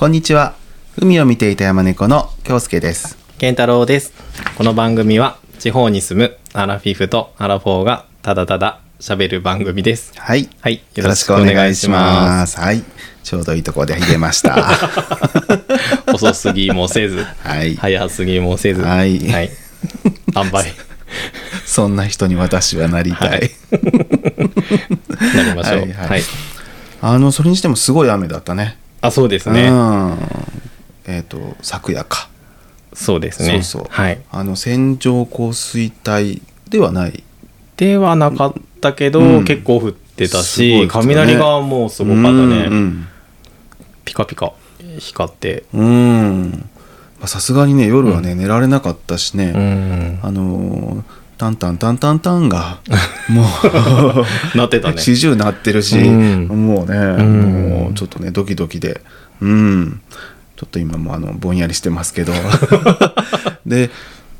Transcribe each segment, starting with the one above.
こんにちは。海を見ていた山猫の京介です。健太郎です。この番組は地方に住むアラフィフとアラフォーがただただ喋る番組です。はい。はい。よろしくお願いします。はい。ちょうどいいところで入れました。遅すぎもせず、はい。早すぎもせず、はいはい。塩梅、そんな人に私はなりたい。はい なりましょう。はいはいはい。あの、それにしてもすごい雨だったね。あ、そうですうね。ん。えっ、と、昨夜か。そうですね。そうそう。はい。あの、線状降水帯ではない。ではなかったけど、うん結構降ってたし、ね雷がもうすごかったね。うんピカピカ光って。うん。さすがにね、夜はね、寝られなかったしね。うん。あのータンタンタンタンタンが、もう、なってたね。始終鳴ってるし、うん。もうね、ん。もうちょっとね、ドキドキで、うん、ちょっと今もあの、ぼんやりしてますけど、で、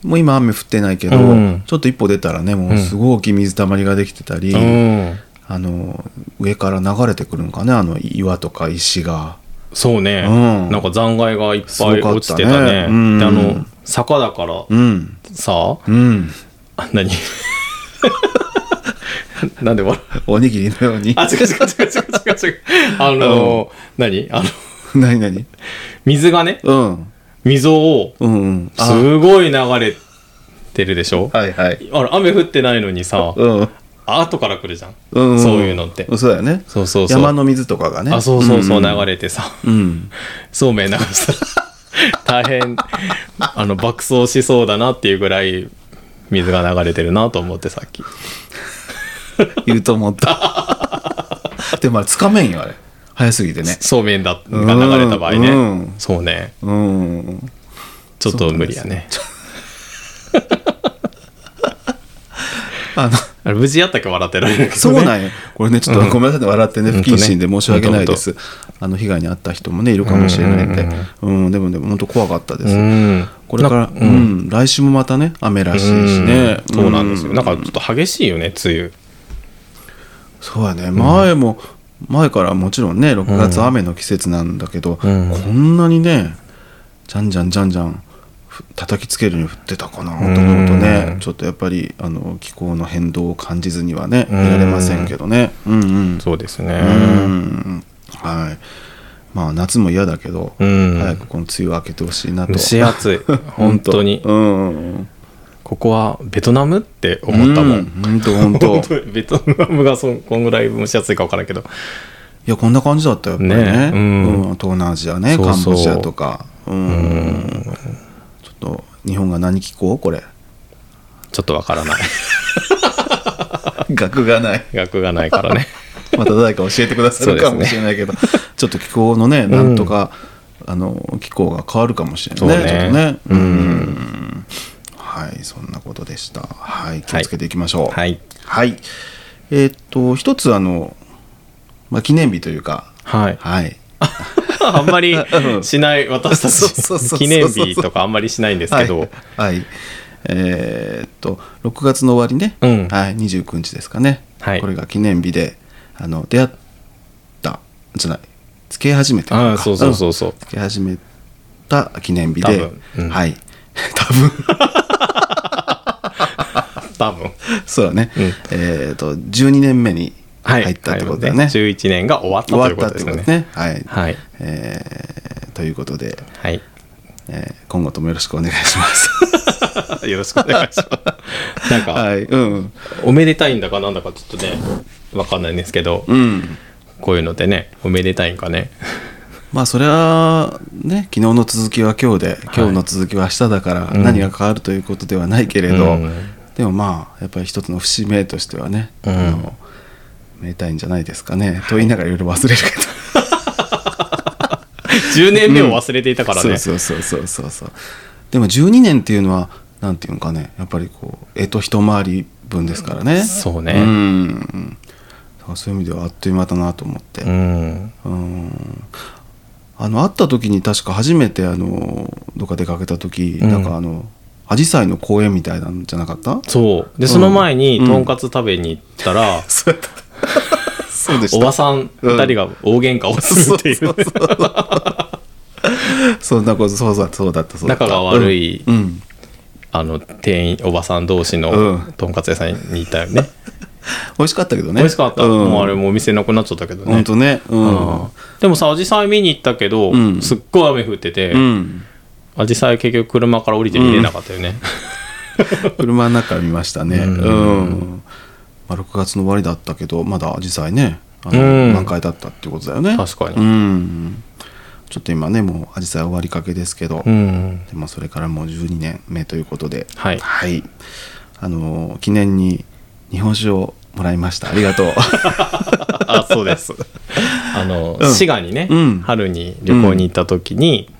もう今雨降ってないけど、うん。ちょっと一歩出たらね、もうすごい大きい水たまりができてたり、うん。あの、上から流れてくるのかね、あの岩とか石が。そうね、うん。なんか残骸がいっぱい落ちてたね。あの坂だからうん、さ、うん、あ何 なんで笑う？おにぎりのように。あ違う違う違う違う違う。違うあの、何？あの何何？水がねうん、溝をうん、うん。あ。すごい流れてるでしょ？はいはい。あれ雨降ってないのにさ、うん。後から来るじゃん、うんそういうのって。そうやね。そうそうそう。山の水とかがね。あそうそうそう、ん流れてさ。うん。そうめん流したら大変あの爆走しそうだなっていうぐらい水が流れてるなと思ってさっき。言うと思った。でもあれつかめんよあれ。早すぎてね。そうめんだが流れた場合ね、うん。そうね。うん。ちょっと無理やね。あのあれ無事やったっけ笑ってられるね、そうなんよ。これねちょっとごめんなさいね。笑ってね不謹慎で申し訳ないです。あの被害に遭った人もねいるかもしれないん。でうん。でもでも本当怖かったです。うんこれから。なうん。来週もまたね雨らしいしね。うん。そうなんですよ、うなんかちょっと激しいよね梅雨。そうやね。前も、前からもちろんね6月雨の季節なんだけど、うん。こんなにねじゃんじゃんじゃんじゃんふ叩きつけるように降ってたかなと思うとね、うん。ちょっとやっぱりあの気候の変動を感じずにはねいうん。られませんけどね。うんうん。そうですね。うん。はいまあ夏も嫌だけど、うん。早くこの梅雨明けてほしいなと。蒸し暑い。本当に。うんここはベトナムって思ったもん、本当本当。ベトナムがそこんぐらい蒸し暑いか分からんけど。いやこんな感じだったよやっぱりね。ね。うん。うん東南アジアねカンボジアとか。うん。ちょっと日本が何気候これ。ちょっと分からない。学がない。学がないからねまた誰か教えてくださるかもしれないけど、ちょっと気候のねなんとか、あの気候が変わるかもしれないね。ね。ちょっとね。ううん。んはいそんなことでした。はい気をつけていきましょう。はい。はい。えーっと一つあの、まあ、記念日というか。はい。はい。あんまり うん。しない私たち。記念日とかあんまりしないんですけど、はい、はい。えーっと6月の終わりね、うん。はい、29日ですかね、はい。これが記念日であの出会ったじゃない付き合い始めてああそうそうそうそう。付き合い始めた記念日で多分。うん。はい。多分。多分。そうだね、うん。えーっと12年目にはい。入ったってことだよね、11年が終わったということですよねね。はい、はい。えーということで、はいえー今後ともよろしくお願いします。よろしくお願いします。なんか、はいうん。おめでたいんだかなんだかちょっとねわかんないんですけど、うん。こういうのでねおめでたいんかね。まあそれはね昨日の続きは今日で今日の続きは明日だからうん。何が変わるということではないけれど、うん。でもまあやっぱり一つの節目としてはね、うん。あのめでたいんじゃないですかね、と言いながらいろいろ忘れるけ10年目を忘れていたかど、らね、そうそうそうそうそうそう。でも12年っていうのはなんていうのかねやっぱりこうえと一回り分ですからね。そうね。うん。だからそういう意味ではあっという間だなと思って、うん。うん。あの会った時に確か初めてあのどっか出かけた時、うん。なんかあの紫陽花の公園みたいなんじゃなかった？そう。でその前にうん。とんかつ食べに行ったら、そうやったそうでした。おばさん2人が大喧嘩をするっていう。うそうそうそんなことそうだそうだったそうだった。仲が悪いうん、うんあの店員おばさん同士うのん。とんかつ屋さんにいたよね、美味しかったけどね。美味しかった、うん、もうあれもうお店なくなっちゃったけどね。ほんとね。うん。うん。でもさアジサイ見に行ったけど、うん。すっごい雨降ってて、うん。アジサイ結局車から降りて見れなかったよね、車の中見ましたね。ううんん、まあ、6月の終わりだったけどまだアジサイねあの、うん。満開だったっていうことだよね。確かに。うん。ちょっと今ねもうアジサイ終わりかけですけど、うん。でもそれからもう12年目ということで。はい。あの記念に日本酒をもらいました。ありがとう。あそうです。あの、うん。滋賀にね、うん。春に旅行に行った時に、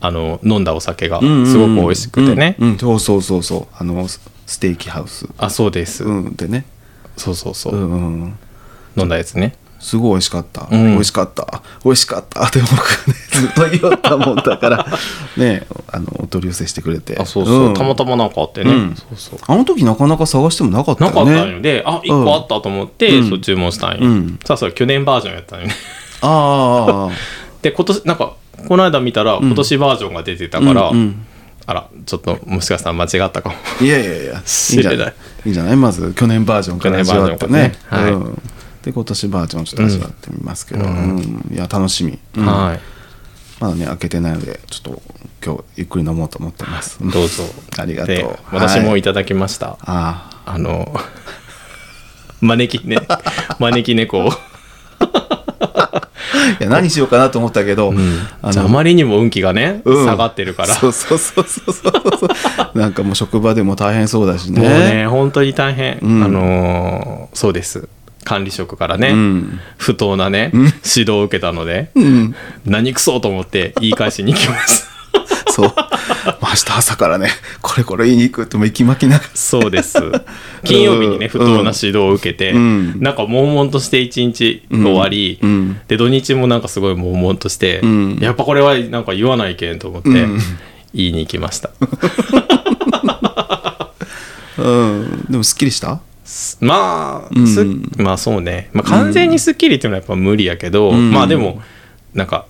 あの飲んだお酒がすごく美味しくてね、そうそうそうそう。あのスステーキハウス。あそうです、うん。でねそうそうそう、うんうん。飲んだやつね。すごい美味しかった、うん。美味しかった。美味しかった。って僕ねずっと言おったもんだから。ねあのお取り寄せしてくれて。あそうそう、ん。たまたまなんかあってね、うん。そうそう。あの時なかなか探してもなかったなかよねったので、あ一個あったと思って、うん。そう注文したんよ、うん。さあそれ去年バージョンやったのよね。ああああで今年なんかこの間見たら今年バージョンが出てたから、うんうんあらちょっともしかしたら間違ったかも。いやいやいや知れないいいんじゃない？まず去年バージョンから味わってね。ね。はい。うん。で今年バージョンちょっと味わってみますけど、うん。うん。いや楽しみ、うん。はい。まだね開けてないのでちょっと今日ゆっくり飲もうと思ってます。どうぞ。ありがとう。で私もはい。いただきました、ああ。の 招きね招き猫いや何しようかなと思ったけど、ああまりにも運気がね、うん。下がってるから。そうそうそうそうそうなんかもう職場でも大変そうだしね。もうね本当に大変、うん。あのーそうです。管理職からね、うん。不当なね、指導を受けたので、うん。何くそと思って言い返しに行きました。そう 明日朝からねこれこれ言いに行くってもう行きまきながら。そうです。金曜日にね不当な指導を受けて、うん。なんか悶々として一日終わり、うん。で土日もなんかすごい悶々として、うん。やっぱこれはなんか言わないけんと思って、うん。言いに行きました。うん。でもすっきりした？まあ、うん。すまあそうね、まあ、完全にすっきりっていうのはやっぱ無理やけど、うん。まあでもなんか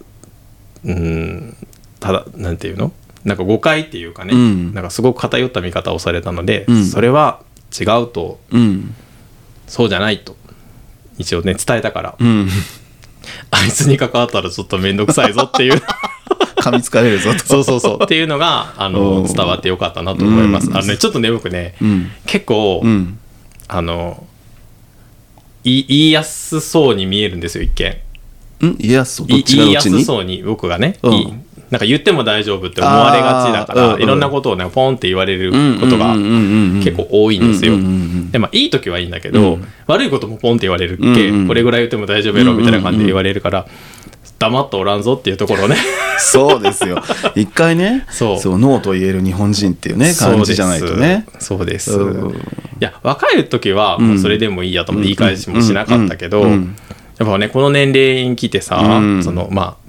うんただなんていうの？なんか誤解っていうかね、うん。なんかすごく偏った見方をされたので、うん。それは違うとうん。そうじゃないと一応ね伝えたから、うん。あいつに関わったらちょっと面倒くさいぞっていう。噛みつかれるぞと。そうそうそう。っていうのがあのうん伝わってよかったなと思います、うん。あのねちょっとね僕ね、うん。結構、うん。あの言いやすそうに見えるんですよ一見。言いやすそう？に？僕がね、うんなんか言っても大丈夫って思われがちだからいろんなことをねポンって言われることが結構多いんですよ。でまあいい時はいいんだけど、うん。悪いこともポンって言われるっけ、これぐらい言っても大丈夫やろみたいな感じで言われるから、黙っておらんぞっていうところをね。そうですよ。一回ねそう。ノーと言える日本人っていうね感じじゃないとね。そうです。うんそうです。いや若い時はもうそれでもいいやと思って言い返しもしなかったけど、やっぱねこの年齢に来てさ、うん。そのまあ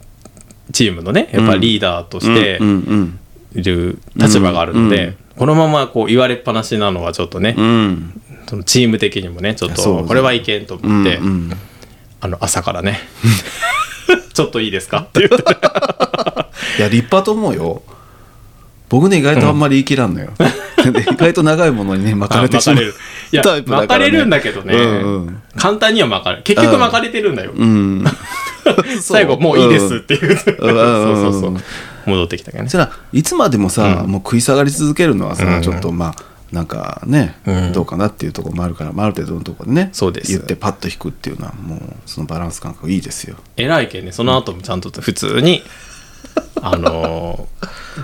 チームのねやっぱリーダーとしてうんうんいる立場があるので、うんこのままこう言われっぱなしなのはちょっとね、うん。そのチーム的にもねちょっとこれはいけんとうん思って、うんあの朝からね ちょっといいですか？って言っていや立派と思うよ。僕ね意外とあんまり言い切らんのよ、で意外と長いものにね巻かあれてしまうタイプだ巻からね。かれるんだけどね、うんうん。簡単には巻かれる結局巻かれてるんだよ、うん 最後もういいですって言って、うん。そうそうそう。戻ってきたからね。そらいつまでもさ、もう食い下がり続けるのはさ、うん。ちょっとまあなんかね、うん。どうかなっていうところもあるから、まあ、ある程度のところでねそうです。言ってパッと引くっていうのはもうそのバランス感覚いいですよ。偉いけんねその後もちゃんと普通に、あの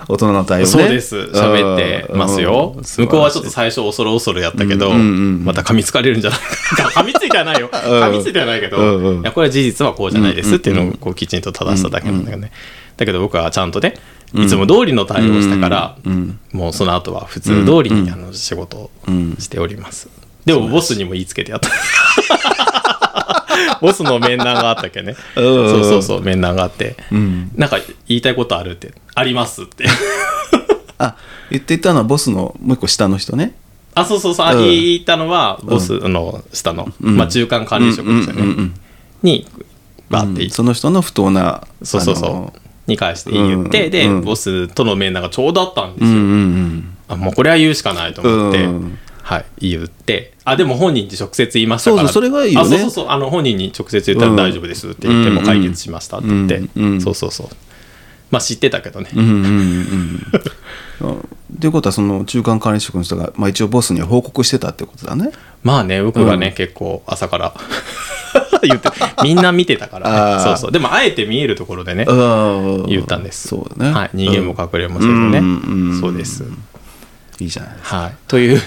大人の対応ね。ーそうです。喋ってますよ。うん。向こうはちょっと最初恐る恐るやったけど、うんうんうんまた噛みつかれるんじゃないか。噛みついてはないよ。噛みついてはないけど、うんうん。いやこれは事実はこうじゃないですっていうのをこうきちんと正しただけなんだけどね、だけど僕はちゃんとねいつも通りの対応をしたから、うんもうその後は普通通りにあの仕事をうん。しております。でもボスにも言いつけてやった。ボスの面談があったっけね。うん。そうそうそう、面談があって。うん。なんか言いたいことあるって。ありますって。あ言っていたのはボスのもう一個下の人ね。あ、そうそうそう、あうん。言ったのは、ボスの下の、うん。まあ中間管理職ですよね。うんうんうんうん。に、バーってうん。その人の不当なそうそうそう。に関して言って、で、うん。うん。ボスとの面談がちょうどあったんですよ。うんうん。あもうこれは言うしかないと思って、うんはい、言って、あ、でも本人に直接言いましたから。そうそれがいいよねあ、そうそうそう、あの本人に直接言ったら大丈夫ですって言って、うんもう解決しましたって言って、そうそうそう。まあ知ってたけどね。うんうんうんうんということはその中間管理職の人が、まあ、一応ボスには報告してたってことだねまあね、僕がね、うん結構朝から 言って、みんな見てたからね。そうそう。でもあえて見えるところでね、言言ったんです。そうだねはい。逃げも隠れもせずね。うんそうです。いいじゃないですかはい。という、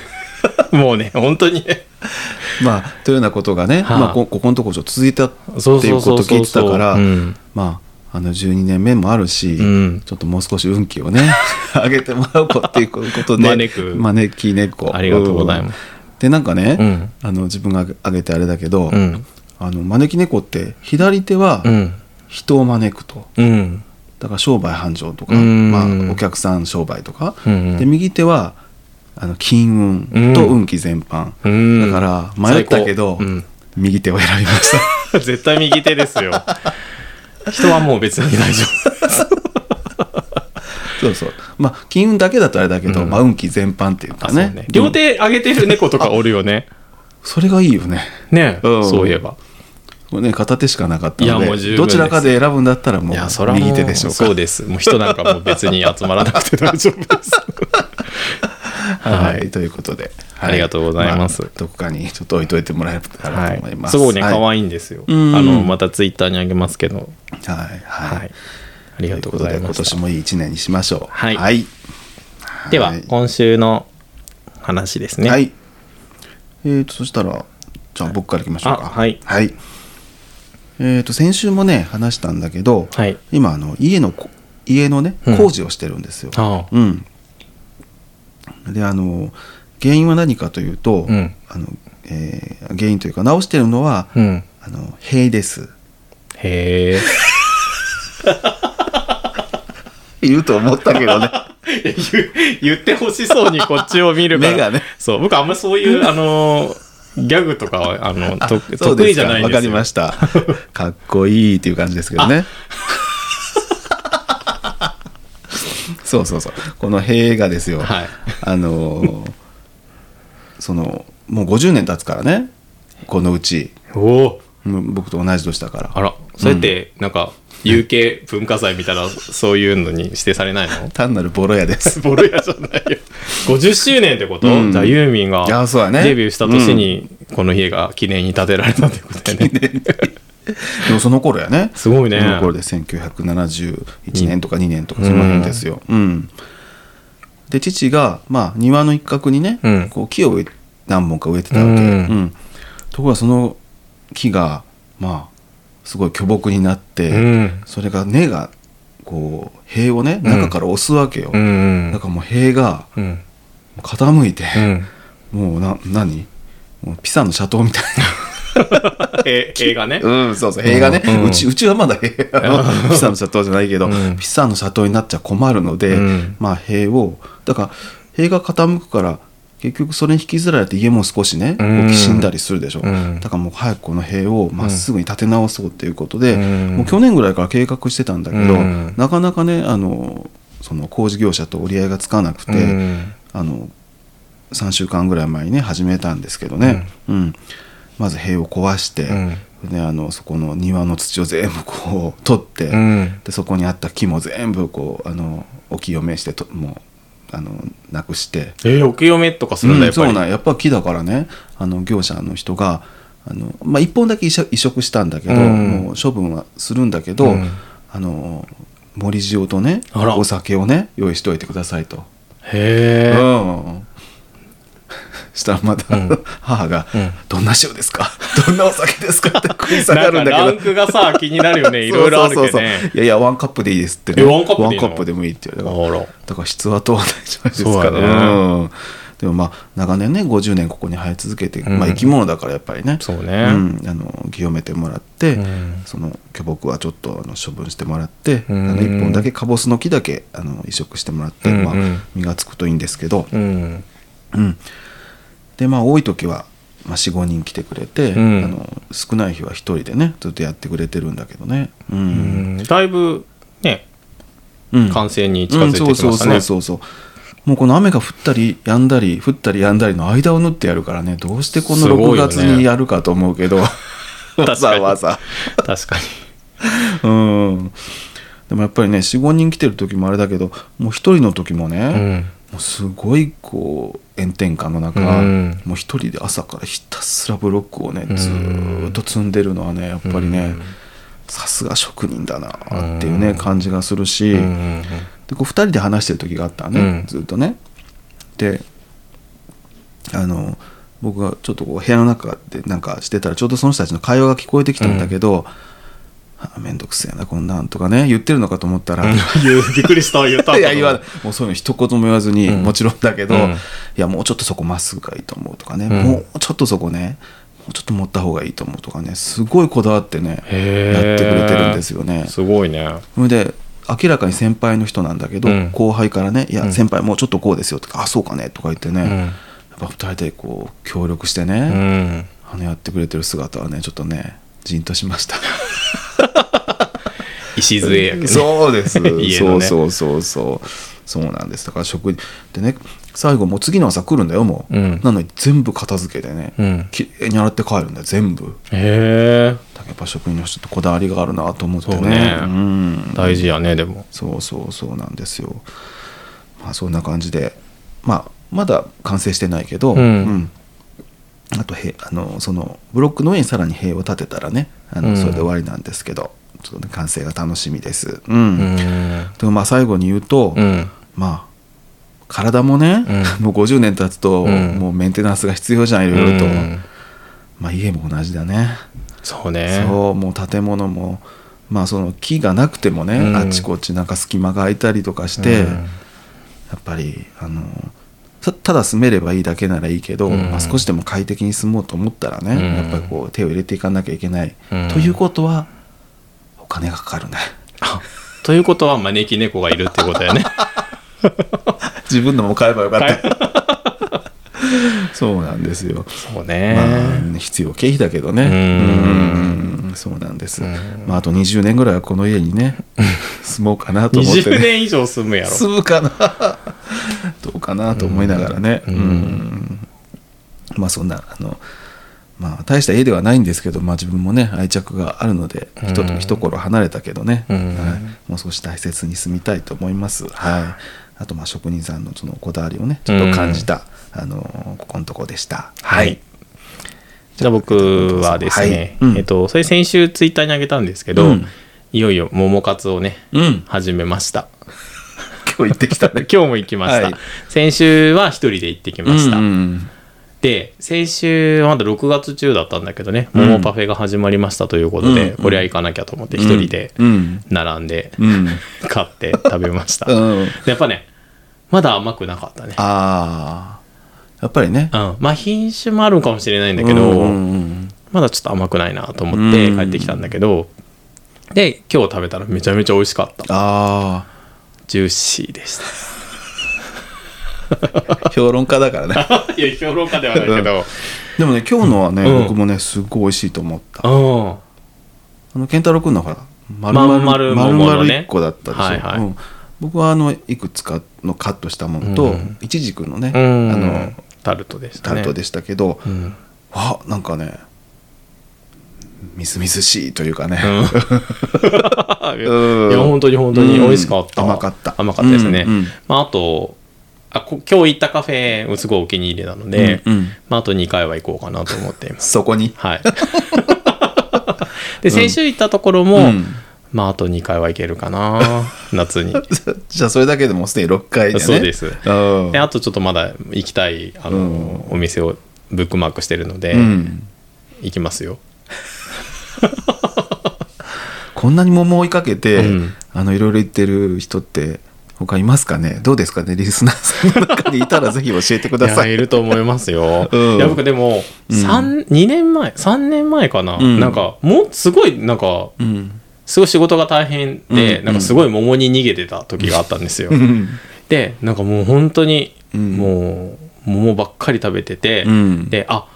もうね、本当に。ね、まあというようなことがね、はいまあ、こここのところちょっと続いたっていうことを聞いてたからうん。まああの12年目もあるし、うん。ちょっともう少し運気をね 上げてもらおうかっていうことで招く。招き猫。ありがとうございます。うん。でなんかね、うん。あの自分が挙げてあれだけど、うん。あの招き猫って左手はうん。人を招くと、うん。だから商売繁盛とか、うん。まあ、お客さん商売とか、うん。で右手はあの金運と運気全般、うん。だから迷ったけど、うん。右手を選びました。絶対右手ですよ。人はもう別に大丈そうそう。まあ金運だけだとあれだけど、うん。まあ、運気全般っていう夫。かね。そう両手上げてる猫とかおるよね。それがいいよね。ね、うん。そういえば。ね片手しかなかったのでどちらかで選ぶんだったらもう右手でしょうかそうです。もう人なんかもう別に集まらなくて大丈夫です。はい、ということで、はい。ありがとうございます。あどこかにちょっと置いといてもらえたらと思います、すごいね、はい。可愛いんですよ。あうん。の、またツイッターにあげますけど。はい。はい、はい。ありがとうございまということで今す。年もいい一年にしましょう。はい。はい、では、はい。今週の話ですね。はい。えー、とそしたらじゃあ僕からいきましょうか。あはい。えー、と先週もね話したんだけど、はい。今あの家のこ家のねうん。工事をしてるんですよ、あ。うん、であの原因は何かというと、うんあのえー原因というか直してるのは、あ。うん。あの塀ですへえ。言うと思ったけどね言 言ってほしそうにこっちを見るから。目がねそう、僕あんまそういう、あのー、ギャグとかは、あの、得意じゃないんですよ。りましたかっこいいっていう感じですけどね そうそうそう。この塀がですよ、はい。あのーそのもう50年経つからね。このうち。お僕と同じ年だから。あら、それって、なんか、有形文化財みたいな、そういうのに指定されないの？単なるボロ屋です。ボロ屋じゃないよ。50周年ってこと、うん。じゃあユーミンがデビューした年にこの家が記念に建てられたってことだよね。でもその頃やね。すごいね。その頃で1971年とか2年とかその辺ですよ、うん。で父が、まあ、庭の一角にね、うん。こう木を何本か植えてたわけ、うん。うん。ところがその木がまあすごい巨木になって、うん。それが根がこう塀をねうん。中から押すわけよ、うん。だからもう塀がうん。傾いて、うん。もうな何？もうピサの斜塔みたいえ、映画ね。な、うん、そうそう塀がね、ううん。ちうちはまだ塀あのピサの斜塔じゃないけど、うん。ピサの斜塔になっちゃ困るので、うん。まあ塀をだから塀が傾くから結局それに引きずられて家も少しねこうん。うきしんだりするでしょ、うん。だからもう早くこの塀をまっすぐに立て直そうっていうことで、うん。もう去年ぐらいから計画してたんだけど、うん。なかなかねあのその工事業者と折り合いがつかなくて、うん。あの3週間ぐらい前にね始めたんですけどね、うんまず塀を壊して、うんであのそこの庭の土を全部こう取って、うん。でそこにあった木も全部こうあのお清めしてともうあのなくして、えー、お清めとかするんだ、やっぱり。そうなんやっぱ木だからねあの業者の人があの、まあ、1本だけ移植したんだけど、うんもう処分はするんだけど、うんあの森塩とねお酒をね用意しておいてくださいと。へえ。うんしたらまた、うん。母が、うんどんな塩ですか？どんなお酒ですか?」って食い下がるんだけど。ランクがさ、気になるよね。いろいろあるけど。いやいやワンカップでいいですってね。えワンカップでもいいって。だから質は問わないじゃないですか。ね。うん。でもまあ長年ね50年ここに生え続けて、うん。まあ、生き物だからやっぱりね。そうね。うん、あの清めてもらって、うん。その巨木はちょっとあの処分してもらって、うん。あの1本だけカボスの木だけあの移植してもらって、まあ、実がつくといいんですけど、うん。うん、でまあ多い時は、まあ、45人来てくれて、うん。あの少ない日は1人でねずっとやってくれてるんだけどね、ううん。んだいぶ、ね、うん。完成に近づいてきましたね、うんそうそうそうそうもうこの雨が降ったり止んだり降ったり止んだりの間を縫ってやるからねどうしてこの6すごいよね。月にやるかと思うけど、わざわざ。確かに。うん。でもやっぱりね45人来てる時もあれだけどもう一人の時もね、うんもうすごいこう炎天下の中、うん。もう一人で朝からひたすらブロックをねうん。ずーっと積んでるのはねやっぱりねうん。さすが職人だなっていうねうん感じがするし、うんうんでこう2人で話してる時があったのね、うん。ずっとね。であの僕がちょっとこう部屋の中でなんかしてたらちょうどその人たちの会話が聞こえてきたんだけど「あめんどくせえなこんなん」とかね言ってるのかと思ったら、うびっくりした 言ったいや言わもうそういうの一言も言わずに、うん。もちろんだけど、うん。いやもうちょっとそこまっすぐがいいと思うとかね、うん。もうちょっとそこねもうちょっと持った方がいいと思うとかねすごいこだわってねやってくれてるんですよね。すごいね。それで明らかに先輩の人なんだけど、うん。後輩からね「いうやん。先輩もうちょっとこうですよ」とか「あそうかね」とか言ってね、うん。やっぱ二人でこう協力してうね、ん。あのやってくれてる姿はねちょっとねじんとしました。礎やけどねそうです。ね。そうそうそうそう。そうなんです。だから食事。でね最後もう次の朝来るんだよもう、うん。なのに全部片付けてね、うん。きれいに洗って帰るんだよ全部。へえやっぱ職人の人ってこだわりがあるなと思ってね。そうね。ん。大事やねでも。そうそうそうなんですよ。まあそんな感じで。まあまだ完成してないけど、うん。あとへあのそのブロックの上にさらに塀を立てたらねあの、うん。それで終わりなんですけどちょっと、ね、完成が楽しみです。ううん。んでもまあ最後に言うと、うん。まあ体もね、う もう50年経つと、うん。もうメンテナンスが必要じゃんいろいろと、うん。まあ家も同じだね、そうね。そうもう建物もまあその木がなくてもね、うん。あっちこっちなんか隙間が空いたりとかして、うん。やっぱりあのたただ住めればいいだけならいいけど、うん。まあ、少しでも快適に住もうと思ったらね、うん。やっぱりこう手を入れていかなきゃいけない、うん。ということはお金がかかるね。あということは招き猫がいるってことやね。自分のも買えばよかった、そうなんですよ。そうね、まあ、必要経費だけどね。うん。うん。そうなんです、うん。まあ、あと20年ぐらいはこの家にね 住もうかなと思って、20ね、年以上住むやろ。住むかな。どうかなと思いながらね、うん。うん。まあそんなあのまあ大した家ではないんですけど、まあ、自分もね愛着があるのでうん。人と一頃離れたけどね、うん。はい、もう少し大切に住みたいと思います、はい、あとまあ職人さんのそのこだわりをねちょっと感じた、あのここのとこでした。はい。じゃあ僕はですね、はい。うん。えっとそれ先週ツイッターにあげたんですけど、うん。いよいよ桃活をねうん。始めました。今日行ってきたね。今日も行きました、はい。先週は一人で行ってきました、うんうんで先週まだ6月中だったんだけどね桃パフェが始まりましたということで、うん。これは行かなきゃと思って一人でうん。並んでうん。買って食べました、やっぱねまだ甘くなかったね。ああやっぱりね。うん、まあ品種もあるかもしれないんだけど、まだちょっと甘くないなと思ってうん。帰ってきたんだけど、で今日食べたらめちゃめちゃ美味しかった。あジューシーでした。あ 評論家だからね。いや評論家ではないけど。でもね今日のはね、うん。僕もねすっごい美味しいと思った、うん。あの健太郎君のほら丸まん々丸々1個だったでしょ、はいはい。うん。僕はあのいくつかのカットしたものと、うん。いちじくのね、うん。あのタルトでしたね。タルトでしたけど、うん。あなんかねみずみずしいというかね、うん。う んいや本当に本当に美味しかった、うん甘かった。甘かったですね、うんうん。まあ、あとあこ今日行ったカフェすごいお気に入りなので、うんうん。まあ、あと2回は行こうかなと思っています。そこに？はい。で先週行ったところも、うん。まああと2回は行けるかな 夏に。じゃあそれだけでもうすでに6回でね。そうです。うん。であとちょっとまだ行きたいあの、お店をブックマークしてるので、うん。行きますよ。こんなに桃を追いかけて、うん。あのいろいろ言ってる人って他いますかね？どうですかね？リスナーさんの中にいたらぜひ教えてください。いると思いますよ、うん。いや僕でも、うん。三2年前3年前かな、うん。なんかもうすごいなんかうん。すごい仕事が大変で、うん。なんかすごい桃に逃げてた時があったんですよ、うん。でなんかもう本当にうん。もう桃ばっかり食べてて、うん。であ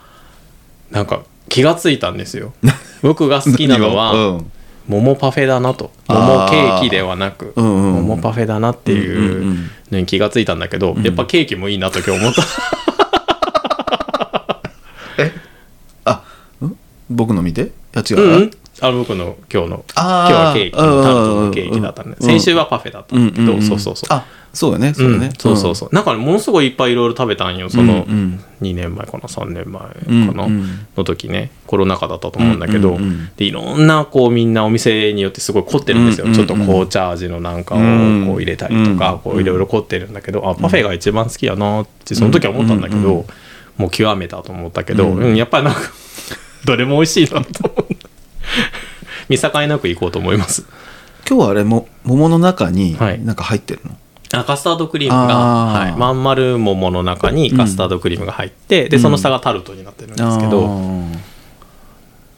なんか気がついたんですよ。僕が好きなのは、桃パフェだなと。桃ケーキではなく、うんうん。うん桃パフェだなってうんうんういうん。のに気がついたんだけど、ん。やっぱケーキもいいなと今日思った。あん？僕の見て？いや違う、うんあの僕の今日の。今日はケーキタルトのケーキだったんで。うん。先週はパフェだったんだけど、んんん。そうそうそう。あそうよねそうよね、うんそうそう。そうなんかねものすごいいっぱいいろいろ食べたんよそのうんうん。2年前かな3年前かうんな、うん。の時ね。コロナ禍だったと思うんだけど、うんうんうん。でいろんなこうみんなお店によってすごい凝ってるんですよ、うんうんうん。ちょっと紅茶味のなんかをこう入れたりとか、うん。こういろいろ凝ってるんだけどあパフェが一番好きやなってその時は思ったんだけど、もう極めたと思ったけど、うんうん。やっぱりなんかどれも美味しいなと思う見境なく行こうと思います今日はあれも桃の中にはいなん。か入ってるの、あカスタードクリームが、はい、まん丸桃の中にカスタードクリームが入って、でその下がタルトになってるんですけど、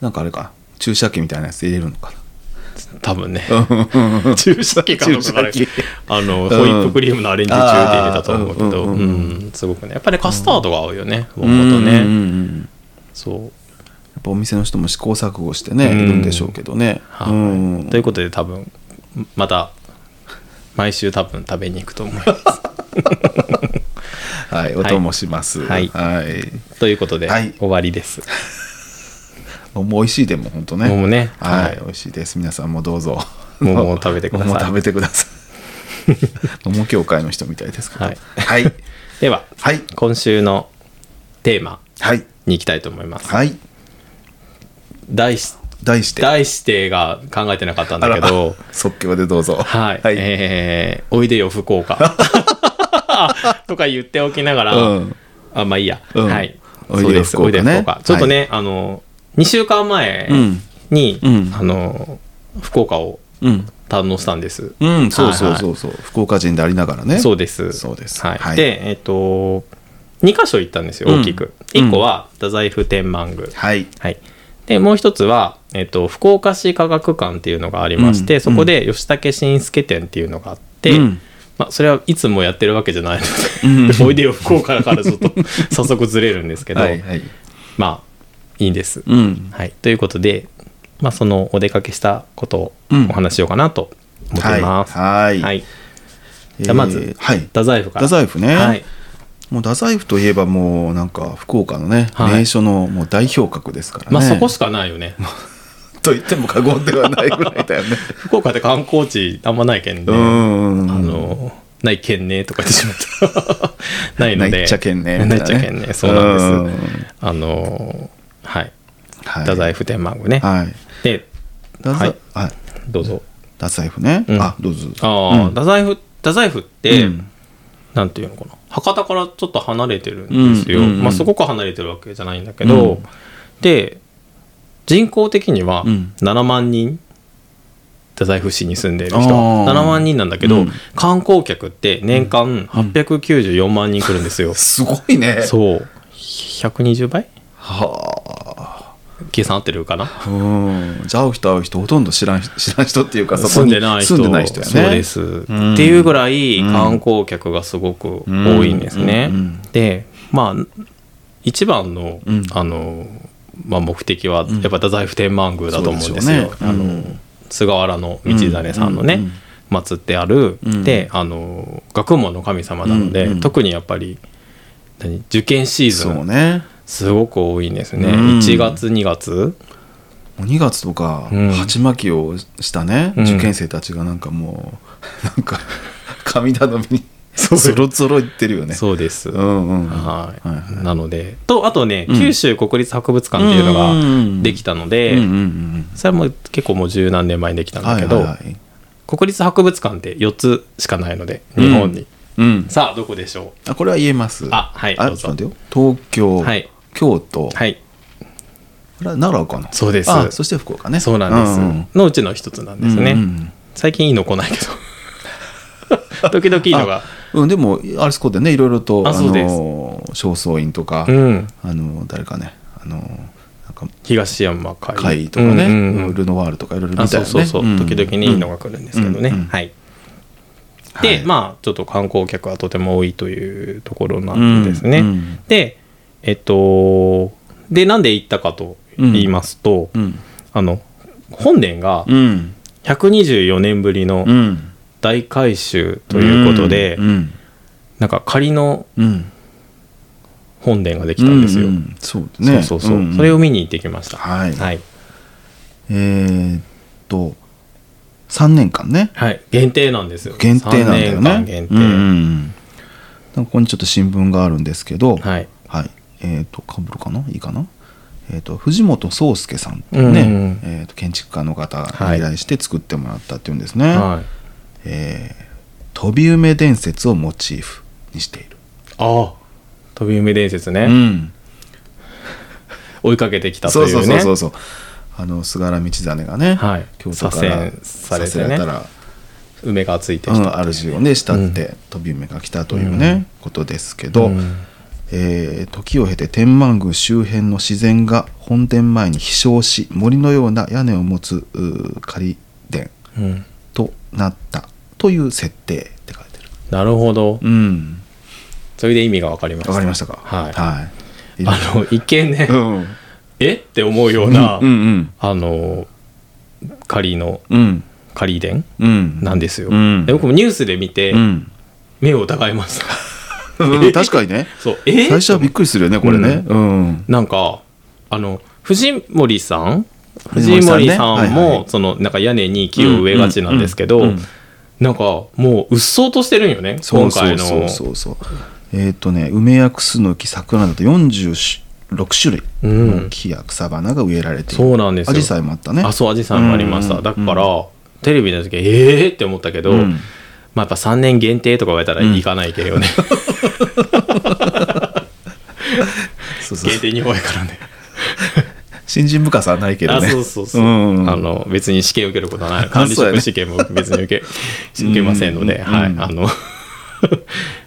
なんかあれか。注射器みたいなやつ入れるのか多分ね。な 注射器かどうか あのホイップクリームのアレンジ中で入れたと思うけど、ううん。うん。すごくね。やっぱりカスタードが合うよね、うん桃とね、うん。うん。うん。そう、やっぱお店の人も試行錯誤してね、うん。いるんでしょうけどね、はい。うん。ということで多分また毎週多分食べに行くと思います。はい。お供します。はい。はい。ということで、はい。終わりです。桃美味しいでも本当ね。桃ね。はい、はい。美味しいです。皆さんもどうぞ。桃を食べてください。桃食べてください。桃協会の人みたいですけど。はい。はい。でははい。今週のテーマはい。に行きたいと思います、はい。題し題して。題してが考えてなかったんだけあどら即興でどうぞ。はい、はい、えーおいでよ福岡。とか言っておきながら、うん。あまあいいや、うん。はい。おいですおいでよ福岡。ちょっとね、あの2週間前うん。に、うん。あの福岡をうん。堪能したんです、うんそうそうそうそう、福岡人でありながらね。そうです。そうです。はい。はい。でえっ、と2箇所行ったんですよ大きく、うん1個は太宰府天満宮。はい。はい、でもう一つは、えっと、福岡市科学館っていうのがありまして、うん。そこで吉武新助展っていうのがあって、うん。まあ、それはいつもやってるわけじゃないうん。ので、おいでよ福岡からちょっと早速ずれるんですけど、はいはい。まあいいんです。うん。はい、ということで、まあ、そのお出かけしたことをうん。お話ししようかなと思っています。はいはい。えーじゃあまずはい。太宰府から。太宰府ね、はい、もう太宰府といえばもうなんか福岡のね、はい。名所のもう代表格ですからね。まあそこしかないよね。と言っても過言ではないぐらいだよね福岡って観光地あんまないけんね。うんあのないけんねとか言ってしまった。ないので。ないっちゃけんねないっちゃけんね。そうなんです。うんあのはい。はい太宰府天満宮ね。はいで、はいはい、どうぞ。太宰府ね、うんあどうぞああ、うん太宰府、太宰府って、うんなんていうのかな。博多からちょっと離れてるんですよ。うんうんうんまあ、すごく離れてるわけじゃないんだけど、うんで、人口的にはうん。7万人、太宰府市に住んでいる人あー。7万人なんだけど、うん。観光客って年間894万人来るんですよ。すごいね。そう。120倍？は計算合ってるかな？あうん。じゃあ会う人会う人ほとんど知らん人知らん人っていうかそこ住んにでない人。住んでない人やね。そうです、ん。っていうぐらい観光客がすごく多いんですね、うんうん。うん。でまあ一番の,、うん。あのまあ、目的はやっぱ太宰府天満宮だと思うんですよ、そうでしょうねあのうん菅原道真さんのね、祀ってある、うん。であの学問の神様なので、特にやっぱり何受験シーズンすごく多いんですね、うん。1月2月。もう2月とかうん。鉢巻きをしたね、うん。受験生たちがなんかもうなんか神頼みにそろぞろ言ってるよね。そうです、うんうん。はい、はいはい。なので。とあとね、うん。九州国立博物館っていうのができたので、うんうんうんそれも結構もう十何年前にできたんはいだけど、はいはい国立博物館って4つしかないので日本に、うん。さあどこでしょあこれは言えます。あはいあどうぞ。東京、はい。京都、うはい。これは奈良かな？そうです。あそして福岡ね。そうなんです、うんのうちの一つなんですね、うんうん。最近いいの来ないけど 時々いいのが。うん、でもあれそこでね。いろいろとあの正倉院とか、うん。あの誰かねあの東山海会とかね、うんうんうん。ルノワールとかいろいろあ見たよね。そうそうそう、ん。時々にいいのが来るんですけどね、うんうんはい。はい。でまあちょっと観光客はとても多いというところなんですね、うんうん。でえっとでなんで行ったかと言いますと、うんあの本殿がうん。124年ぶりのうん大改修ということで、うんなんか仮のうん。本殿ができたんですよ、うんうん。そうですね。そうそうそう、んん。それを見に行ってきました。はい。はい、えーっと3年間ね。はい。限定なんですよ。限定なんだよ3ね限定、うんうん。うんなんかここにちょっと新聞があるんですけどはい。はい。えーっとかぶるかな？いいかな？えーっと藤本壮介さんっていうね、うんうん。えーっと建築家の方はいが依頼して作ってもらったっていうんですね、はいえー飛び梅伝説をモチーフにしている、ああ飛び梅伝説ね、うん。追いかけてきたとそいううね。そうそうそうそう。あの菅原道真がね、はい。京都から左遷されてね。ら梅がついてきう。ん、た、主をね慕って飛び梅が来たというね、ことですけど、うん。えー時を経て天満宮周辺の自然が本殿前に飛翔し森のような屋根を持つ仮殿うん。となったという設定って書いてる。なるほど。うん。それで意味が分かりました。わかりましたか？はい。はい。あの一見ね、うん。え？って思うような、うんうんあの仮のうん。仮殿うん。なんですよ、うん。で僕もニュースで見て、うん。目を疑いました うん確かにね。そう。え？最初はびっくりするよねこれね。うん。なんかあの藤森さん？藤藤森森さんさんねはいも、はい。そのなんか屋根に木を植えがちなんですけど、うんうんうんなんかもううっそうとしてるんよねそうそう今回の。そうそうそうえっ、とね梅やクスノキ桜など46種類うん。の木や草花が植えられている。そうなんですよ。アジサイもあったね。あそうアジサイもありました、うん。うんだから、テレビの時ええー、って思ったけど、うん。まあやっぱ3年限定とか言われたら行かないけどね、限定2本やからね信心深さはないけどあねそうそうそう、うん。あの別に試験受けることはない。管理職試験も別に受け受けませんので、うん。はい、うん。あの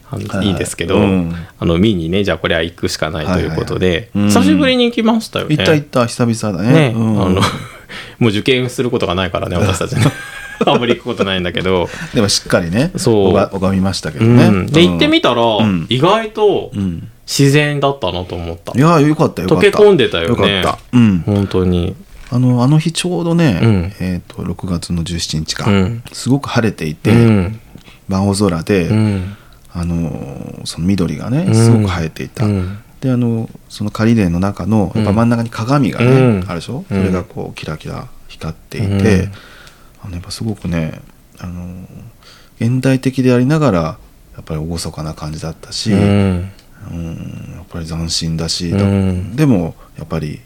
あのはいいですけど、うん。あの見にねじゃあこれは行くしかないということで、はいはいはい。うん。久しぶりに行きましたよね。行った行った久々だね。ね、うん。あの もう受験することがないからね 私たちね。あんまり行くことないんだけど、でもしっかりねそう。拝拝みましたけどうね、ん、で行ってみたら、ん。意外とうん自然だったなと思った、いやよかったよかった。溶け込んでたよね。よかった。うん。本当に。あのあの日ちょうどね、うん。えっ、と6月の17日か、うん。すごく晴れていて、うん。青空で、うん。あのーその緑がねうん。すごく生えていた、うん。であのその仮殿の中のやっぱ真ん中に鏡がね、うん。あるでしょ、うん。それがこうキラキラ光っていて、うん。あのやっぱすごくねあのー現代的でありながらやっぱり厳かな感じだったし、ううんんやっぱり斬新だし、うん。でもやっぱり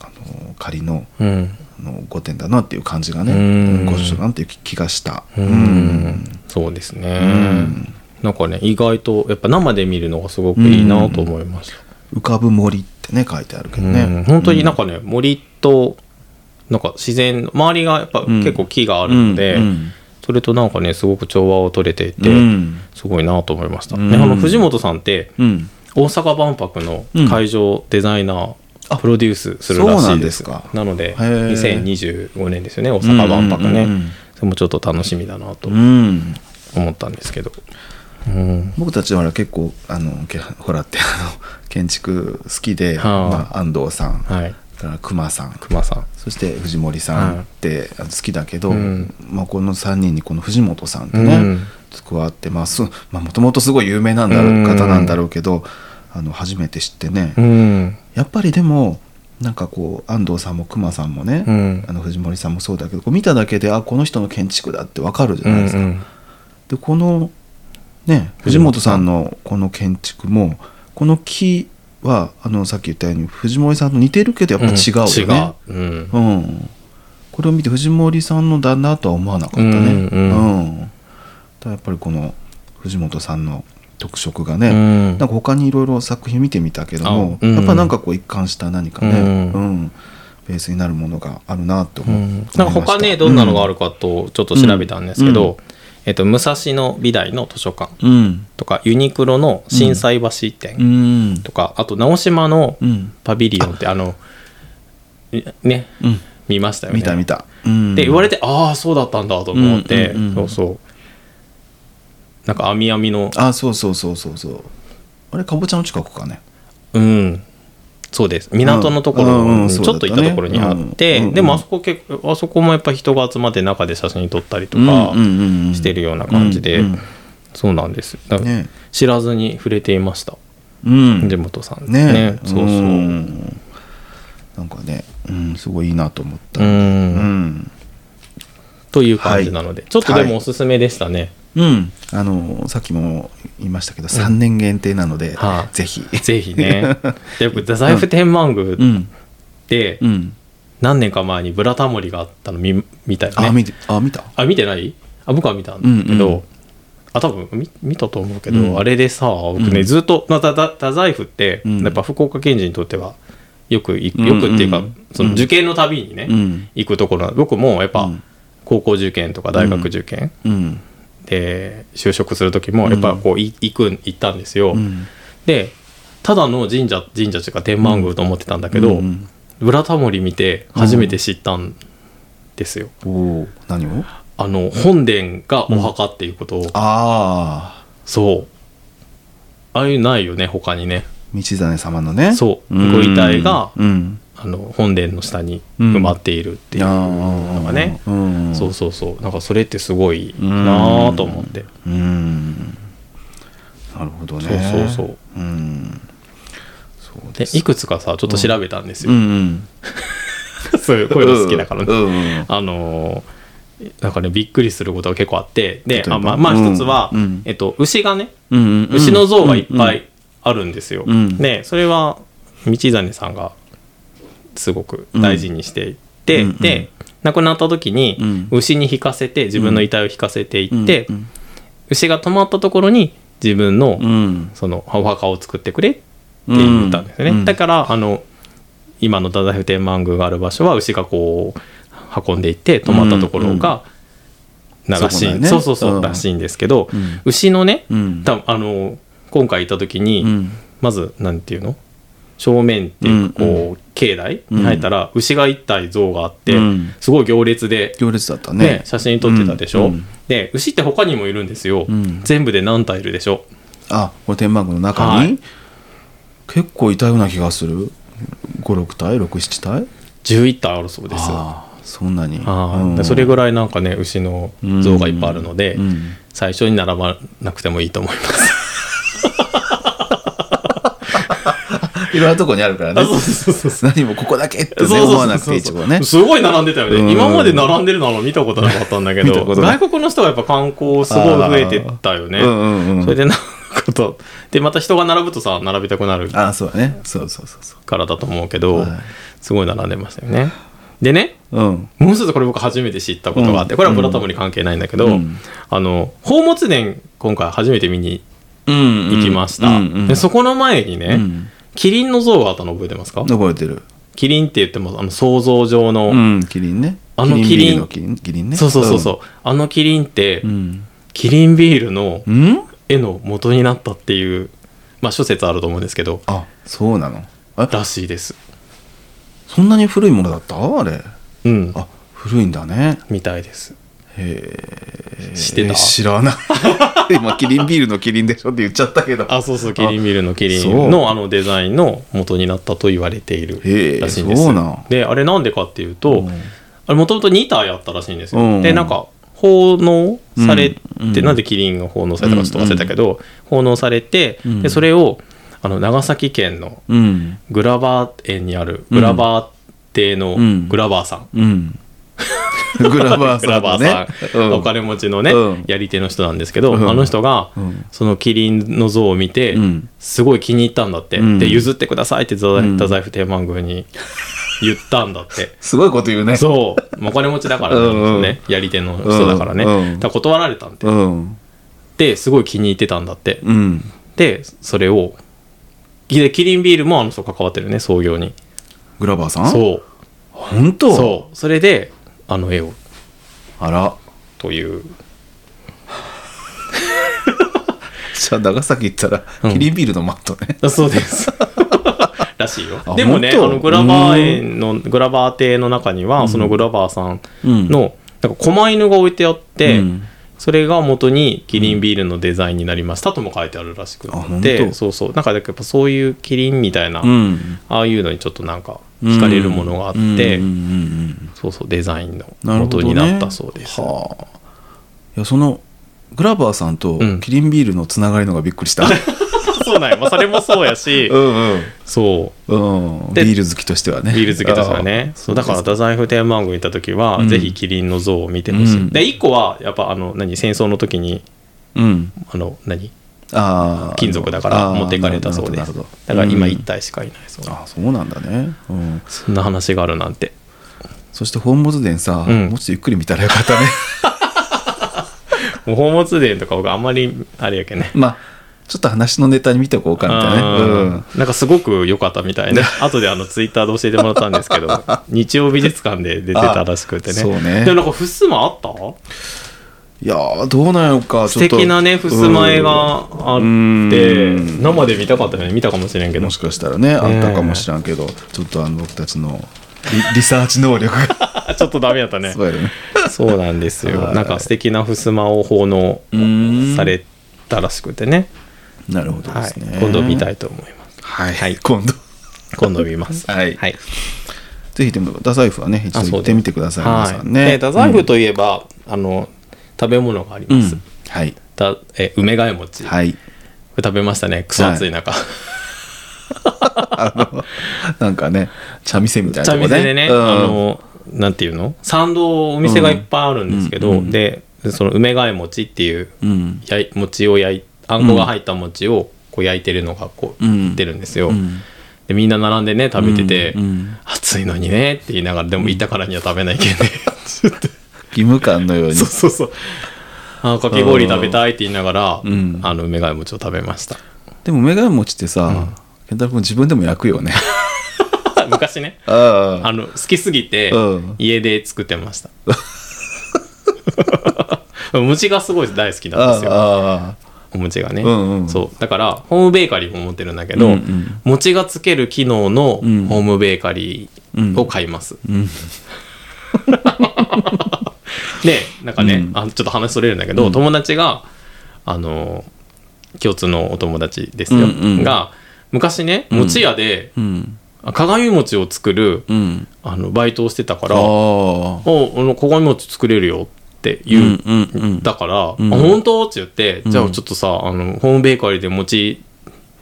あのー仮のうん。あの御殿だなっていう感じがね、うん。ご所なんていう気がした。うん。そうですね、うん。なんかね意外とやっぱ生で見るのがすごくいいなと思いました、浮かぶ森ってね書いてあるけどうん。ね、本当になんかね、森となんか自然周りがやっぱうん結構木があるので、うん。それとなんかねすごく調和を取れていて、うん。すごいなと思いました、うん。であの藤本さんってうん大阪万博の会場デザイナー、あプロデュースするらしいです。んですか。なのでへー。2025年ですよね大阪万博ね、うんうんうんうん。それもちょっと楽しみだなとうん。思ったんですけど、うん。僕たちは結構あのけほらってあの建築好きで、はあ。まあ、安藤さん、はい。から熊さん。熊さん。そして藤森さんって好きだけど、うん。まあ、この3人にこの藤本さんってね、うん加わってまあす。まあもともとすごい有名なんだろう、うん方なんだろうけどあの初めて知ってね、うん。やっぱりでもなんかこう安藤さんも熊さんもね、うん。あの藤森さんもそうだけどこう見ただけであこの人の建築だってわかるじゃうないですか。んでこのね藤本さんのこの建築もこの木はあのさっき言ったように藤森さんと似てるけどやっぱ違うよね。違う、うん。うん。これを見て藤森さんのだなとは思わなかったね。うんうん。うんやっぱりこの藤本さんの特色がね、うん。なんか他にいろいろ作品見てみたけども、あうん。やっぱなんかこう一貫した何かね、うん。うん。ベースになるものがあるなって。思う、うんなんか他ねどんなのがあるかとちょっと調べたんですけど、うん。えっと、武蔵野美大の図書館うん。とかユニクロの心斎橋店うん。とか、あと直島のうん。パビリオンってあのねうん。見ましたよね。見た見た、うん。で言われてああそうだったんだと思って、そうそうなんか網網の。あそうそうそうそうそう。あれかぼちゃの近くかね。うん。そうです。港のところちょっと行ったところにあって、でもあそこ結構あそこもやっぱ人が集まって中で写真撮ったりとかしてるような感じで、そうなんです。だからね。知らずに触れていました。うん。根本さん。ね。そうそうう。んなんかね、うん、すごいいいなと思った。ううん。んという感じなので、ちょっとでもおすすめでしたね、うん、あのさっきも言いましたけど3年限定なので、はいぜひ。ぜひね。で僕太宰府天満宮っうん。何年か前に「ブラタモリ」があったの見見たよね。あ見てあ見た？あ見てない？あ僕は見たんだけど、うんうん。あ多分見見たと思うけど、うん。あれでさ僕ね、うん。ずっと、まあ、太宰府って、うん。やっぱ福岡県人にとってはよくよくっていうか、うん。その受験のたびにね、うん。行くところ。な僕もやっぱ、うん。高校受験とか大学受験うんで就職する時もやっぱこうい行く行ったんですよ、うん。でただの神社神社というか天満宮と思ってたんだけど、うんブラタモリ見て初めて知ったんですよ、何を？あの本殿がお墓っていうことを、ああそう。ああいうないよね他にね。道真様のね。そう。うんご遺体がうんあの本殿の下に埋まっているっていうのがね、うんそうそうそう。なんかそれってすごいなあと思って、うん。なるほどね。そうそうそう。うん。そうでいくつかさちょっと調べたんですうよ、ん。うん。そういうこういうの好きだからね、うん。うん。あのーなんかねびっくりすることが結構あって。であまあまあ一つは、うん。うんえっと、牛がねうん。うん。牛の像がいっぱいあるんですよ、うん。でそれは道真さんがすごく大事にしていて、うん。で亡くなった時にうん。牛に引かせて自分の遺体を引かせていって、うん。牛が止まったところに自分のうん。そのお墓を作ってくれって言ったんですよね、うん。だからあの今の太宰府天満宮がある場所は牛がこう運んでいって止まったところが、ならしいね。そうそうそう、うん。らしいんですけど、うん。牛のね、うん。多分あの今回行った時に、うん。まずなんていうの？正面っていうかこう、うん境内に入ったら牛が一体像があって、うん。すごい行列で、行列だったね。ね写真撮ってたでしょ、うん。うんで牛って他にもいるんですよ、うん。全部で何体いるでしょ？あこれ天満宮の中に、はい。結構いたような気がする。56体？67体？11体あるそうですそんなに。はい。うそれぐらいなんかね牛の像がいっぱいあるので、うん。最初に並ばなくてもいいと思います。いろんなとこにあるからね。そうそうそうそう。何もここだけってね思わなくていいってことね。すごい並んでたよね、うん。今まで並んでるの見たことなかったんだけど外国の人がやっぱ観光すごい増えてったよね、それでなんかことでまた人が並ぶとさ並びたくなる。ああそうだね。そうそうそうそう。からだと思うけど、はい。すごい並んでましたよね。でねうん。もう一つこれ僕初めて知ったことがあって、うん。これはブラタモリ関係ないんだけど、うん。あの宝物殿今回初めて見にうん行きました、うんうんでそこの前にね、うん。キリンの像があったの覚えてますか？覚えてる。キリンって言ってもあの想像上の、うんキリンね。あのキリンキリン。ね。そうそうそうそう、あのキリンって、うん。キリンビールのうん？絵の元になったっていう、まあ諸説あると思うんですけどあそうなの？あらしいです。そんなに古いものだった？あれ。うん。あ古いんだね。みたいですへえ知ってた知らない。今キリンビールのキリンでしょって言っちゃったけど。あそうそうキリンビールのキリンのあのデザインの元になったと言われているらしいんですであれなんでかっていうと、うん。あれもともと2体あったらしいんですよ、うん。でなんか奉納されて、うん。うん。なんでキリンが奉納されたかちょっと忘れたけど、奉納されて、うん。でそれをあの長崎県のうん。グラバー園にあるグラバー邸のうん。グラバーさん グラバーグラさんバーさん、うん。お金持ちのね、うん。やり手の人なんですけど、うん。あの人が、うん。そのキリンの像を見て、うん。すごい気に入ったんだって、うん。で譲ってくださいって太宰府天満宮に言ったんだって。すごいこと言うね。そう、まあお金持ちだからね、うん。やり手の人だからね、ら断られたんで、うん。ですごい気に入ってたんだって、うん。でそれをでキリンビールもあの人関わってるね創業に。グラバーさん？そう。本当？そう。それであの絵を。あら。という。じゃあ長崎行ったらうん。キリンビールのマットね。あそうです。らしいよ。あでもねあ本当？のグラバー園のグラバー邸の中には、そのグラバーさんうん。のなんか狛犬が置いてあって、うんそれが元にキリンビールのデザインになりましたとも書いてあるらしくて。当？そうそう。なんかやっぱそういうキリンみたいな、うん。ああいうのにちょっとなんか惹かれるものがあって、そうそうデザインの元になったそうです、はあ。いやそのグラバーさんとうん。キリンビールのつながりのがびっくりした、そうなんや、まあ、それもそうやし うんそう。ん、でビール好きとしてはね。うビール好きとしてはね。そうだから太宰府天満宮行った時は、うん。ぜひキリンの像を見てほしい、うん。で一個はやっぱあの何戦争の時にうん。あの何？ああ金属だから持っていかれたそうです。なるほどだから今うん一体しかいないそう、あそうなんだね、うん、そんな話があるなんて。そして本物殿さ、うん。もうちょっとゆっくり見たらよかったね。もう宝物殿とか僕あんまりあれやけね。まあちょっと話のネタに見ておこうかみたいなね、うん、なんかすごく良かったみたいね。後であのツイッターで教えてもらったんですけど日曜美術館で出てたらしくてね あそうね。でもなんか襖あった？いやーどうなんやろうか素敵なね襖絵があうんってうん。生で見たかったよね。見たかもしれんけど。もしかしたらねあったかもしらんけど、ちょっとあの僕たちのリリサーチ能力が。ちょっとダメやったね。そうやね。そうなんですよ。はい。なんか素敵な襖を奉納うんされたらしくてねなるほどではい。すね、今度見たいと思います。はい、はい。今度。今度見ます。はい。はい。ぜひでも太宰府はね一度行ってみてください皆さんはい。ね、で太宰府といえばあの食べ物がありうん、ます。うん。はい。だえ梅ヶ枝餅。こはい。れ食べましたね。クソ暑い中。あのなんかね茶店みたいな茶とこ店でね、うん。あのなんていうの？参道お店がいっぱいあるんですけど、うんうんでその梅ヶ枝餅っていううん。餅を焼いあんこが入った餅をこう焼いてるのがこううん出るんですよ、うん。でみんな並んでね食べてて、うんうん。暑いのにねって言いながらでも行ったからには食べないけんね。義務感のように。そうそうそう。あかき氷食べたいって言いながら、うん。あの梅ヶ枝餅を食べました。でも梅ヶ枝餅ってさ、健太郎君自分でも焼くよね。昔ね。ああ。の好きすぎてうん。家で作ってました。餅がすごい大好きなんですよ。あお餅がね、うんうん。そう。だからホームベーカリーも持ってるんだけど、うんうん。餅がつける機能のホうん。ームベーカリーを買います、うん。でなんかね、うん。あちょっと話それるんだけど、友達があの共通のお友達ですよ、うんうん。が昔ね餅屋で、うん。鏡餅を作るうん。あのバイトをしてたからあ「あおあの鏡餅作れるよ」って言う、だから「うんあ本当?」って言って、うん。じゃあちょっとさあのホームベーカリーで餅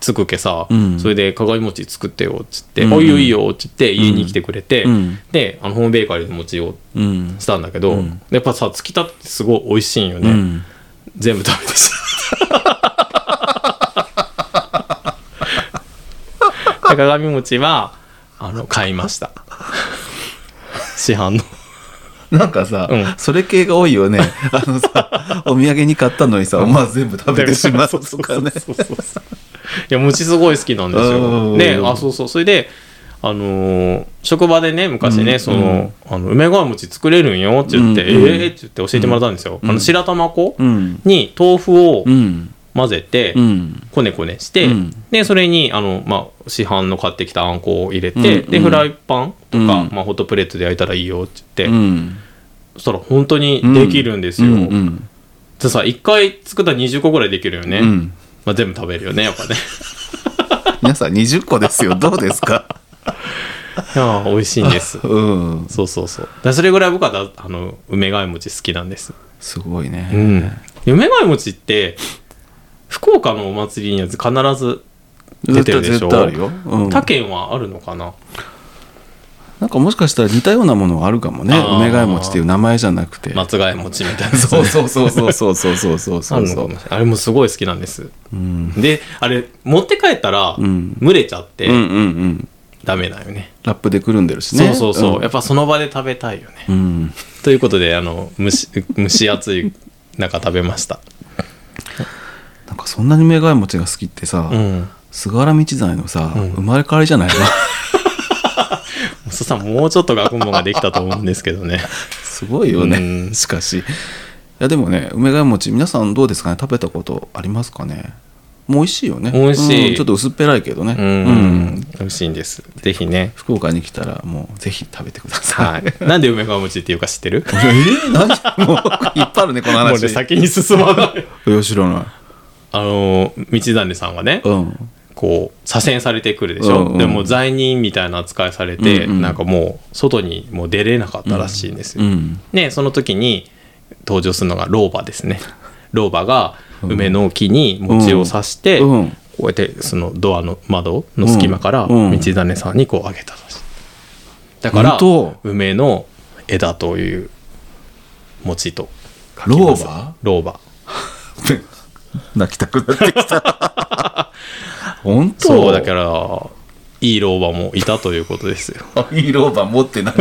つくけさ、うん。それで鏡餅作ってよっつって「うん。あいいよいいよ」って言って家に来てくれて、うん。であのホームベーカリーで餅をうん。したんだけど、うん。やっぱさつきたてってすごい美味しいんよね、うん。全部食べてし。まった鏡餅はあの買いました。市販のなんかさ、うん。それ系が多いよね。あのさお土産に買ったのにさ思わず全部食べてしまうとかね。いや餅すごい好きなんですうん。よであそうそう。それであのー職場でね昔ね、うん。そのあの梅ヶ枝餅作れるんよって言って、うん。うん。ええって言って教えてもらったんですよ、うん。あの白玉粉うん。に豆腐をうん。混ぜて、うん。こねこねして、うん。でそれにあの、まあ、市販の買ってきたあんこを入れて、うん。うん。でフライパンとか、うん。まあ、ホットプレートで焼いたらいいよって言うって、ん。そしたら本当にできるんですよ、うんうんでさ1回作ったら20個ぐらいできるよね、うん。まあ、全部食べるよねやっぱね。皆さん20個ですよ。どうですか？いやー美味しいんです。うん。そうそうそう。でそれぐらい僕はだあの梅ヶ枝餅好きなんです。すごいね、うん。梅ヶ枝餅って福岡のお祭りには必ず出てるでしょ？他県はあるのかな？なんかもしかしたら似たようなものがあるかもね。梅ヶ枝餅っていう名前じゃなくて。松ヶ枝餅みたいな。そうそうそうそうそうそうそうそうあそうあれもすごい好きなんですうんであれ持って帰ったらうん蒸れちゃってうんうんうんダメだよね、ラップでくるんでるしねそうそうそう、んやっぱその場で食べたいよねうんということであの蒸し蒸し暑い中食べましたなんかそんなに梅ヶ枝餅が好きってさ、うん菅原道真のさ、うん生まれ変わりじゃないのそしたらもうちょっと学問ができたと思うんですけどね。すごいよね、うん。しかし。いやでもね梅ヶ枝餅皆さんどうですかね？食べたことありますかね？もう美味しいよね。美味しい。うん。ちょっと薄っぺらいけどね。うん、うん。美味しいんです。ぜひね。福岡に来たらもうぜひ食べてください、はい。なんで梅川餅っていうか知ってる？えー、何？もういっぱいあるねこのもう話ね先に進まない。いや知らない。あの道種さんがね、うんこう左遷されてくるでしょ、うんうん。でも罪人みたいな扱いされて、うんうん。なんかもう外にもう出れなかったらしいんですよ、うんねその時に登場するのが老婆ですね。老婆が梅の木に餅を刺して、うん。こうやってそのドアの窓の隙間からうん。うん。道種さんにこうあげたらしい。だから梅の枝という餅と書きます老婆？老婆 泣きたくなってきた。本当？そうだからいい老婆もいたということですよ。らいい老婆持ってない。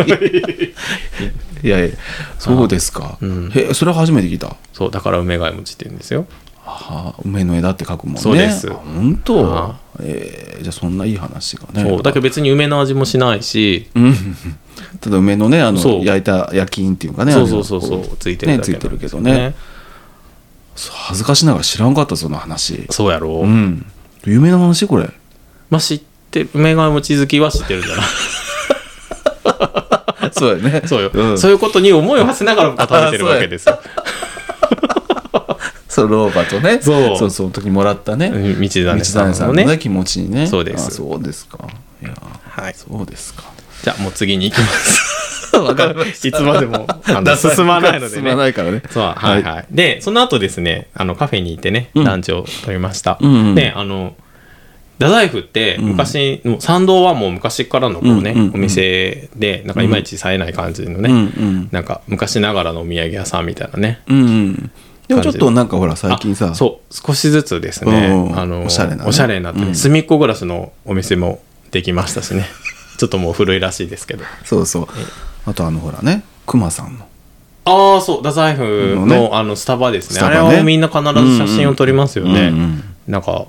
い。やいやそうですか、うん。へえそれは初めて聞いた。そうだから梅ヶい餅って言うんですよ。はあ梅の枝って書くもんね。そうです。あ本当、はえーじゃあそんないい話がね。そうだけど別に梅の味もしないし、うん。ただ梅のねあの焼いた焼き印っていうかねそうそうそうそう。ついてるだけねついてるけどね恥ずかしながら知らんかったその話。そうやろ。う、うん。有名な話これ。まあ知ってる梅ヶい餅好きは知ってるんじゃない そうやね。そうよ、ん。そういうことに思いを馳せながら僕は食べてるわけですよ。そう老婆とね。そう。そうその時もらったね。うん道道種さんのねね気持ちにね。そうです。あそうですか。いやはい。そうですか。じゃあもう次に行きます わかりましいつまでもあの進まないので進まねないからね。そうはいはい、でその後ですねあのカフェに行ってねうん。ランチを取りました、うんうんであの太宰府って昔、もう参道はもう昔からのこうね、うんうんうんお店でなんかいまいち冴えない感じのね、うんうんなんか昔ながらのお土産屋さんみたいなねうんうん。でもちょっとなんかほら最近さ。あそう少しずつですね、うんうん。あのおしゃれなね。おしゃれになってね、うん。隅っこ暮らしのお店もできましたしね。ちょっともう古いらしいですけど。そうそうあとあのほらね熊さんの。ああそう太宰府の,、のねあのスタバですね。ね。あれはみんな必ず写真を撮りますよね、うんうんなんか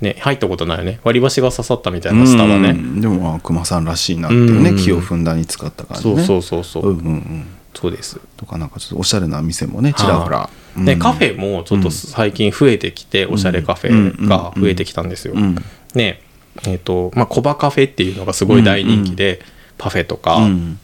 ね入ったことないよね。割り箸が刺さったみたいなスタバね、うんでもまあ熊さんらしいなっていうねうん木をふんだんに使った感じね。そうそうそうそう、うんうんうん。そうです。とかなんかちょっとおしゃれな店もねちらほら。で、うん。カフェもちょっと最近増えてきて、おしゃれカフェが増えてきたんですよ、うん。ねえっ、とまあコバカフェっていうのがすごい大人気で、パフェとか、うん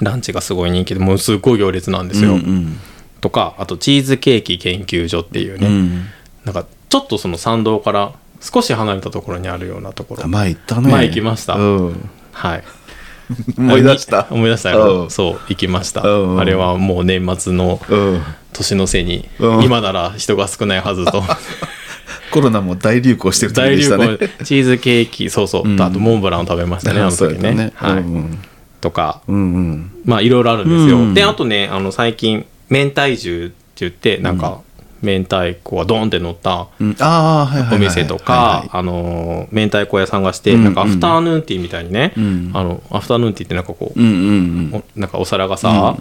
ランチがすごい人気でもうすごい行列なんですよ、うんとかあとチーズケーキ研究所っていうね、うん。なんかちょっとその参道から少し離れたところにあるようなところ。あ前行ったね。前行きました。うん。はい。思い出した。思い出したうん。よそう行きました。うん。あれはもう年末のうん。年の瀬にうん。今なら人が少ないはずと。コロナも大流行してる時大流でしたね。行チーズケーキそうそう、うん。あとモンブランを食べましたねあの時やったね。はい、うんとかうんうん。まあいろいろあるんですよ、うんであとねあの最近明太重って言ってなんか、明太子がドーンって乗ったお店とか、あのー明太子屋さんがして、うんなんかアフターヌーンティーみたいにね、うん。あのアフターヌーンティーってなんかこう、うんうんうん。おなんかお皿がさ、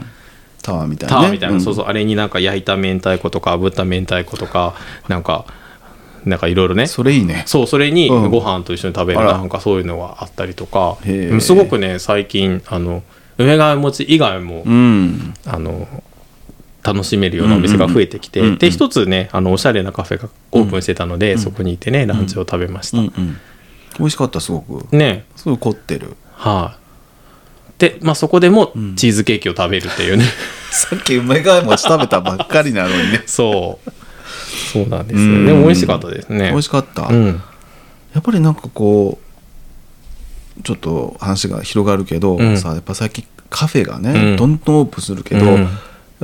タワーみたいなね。タワーみたいな、うん。そうそうあれになんか焼いた明太子とか炙った明太子とかなんかなんかいろいろね。それいいね。そうそれにうん。ご飯と一緒に食べるなんかそういうのがあったりとか。すごくね最近あの梅ヶ谷餅以外も、うん。あの楽しめるようなお店が増えてきて、うんうんで一つねあのおしゃれなカフェがオープンしてたので、そこに行ってねランチを食べました、うんうん。美味しかったすごく。ね。すごい凝ってる。はい、で、まあ、そこでもチーズケーキを食べるっていうね、さっき梅ヶ餅食べたばっかりなのにね。そうそうなんですうん。でも美味しかったですね。美味しかった、うん。やっぱりなんかこうちょっと話が広がるけど、うん。さやっぱ最近カフェがね、うん。どんどんオープンするけど、うん。や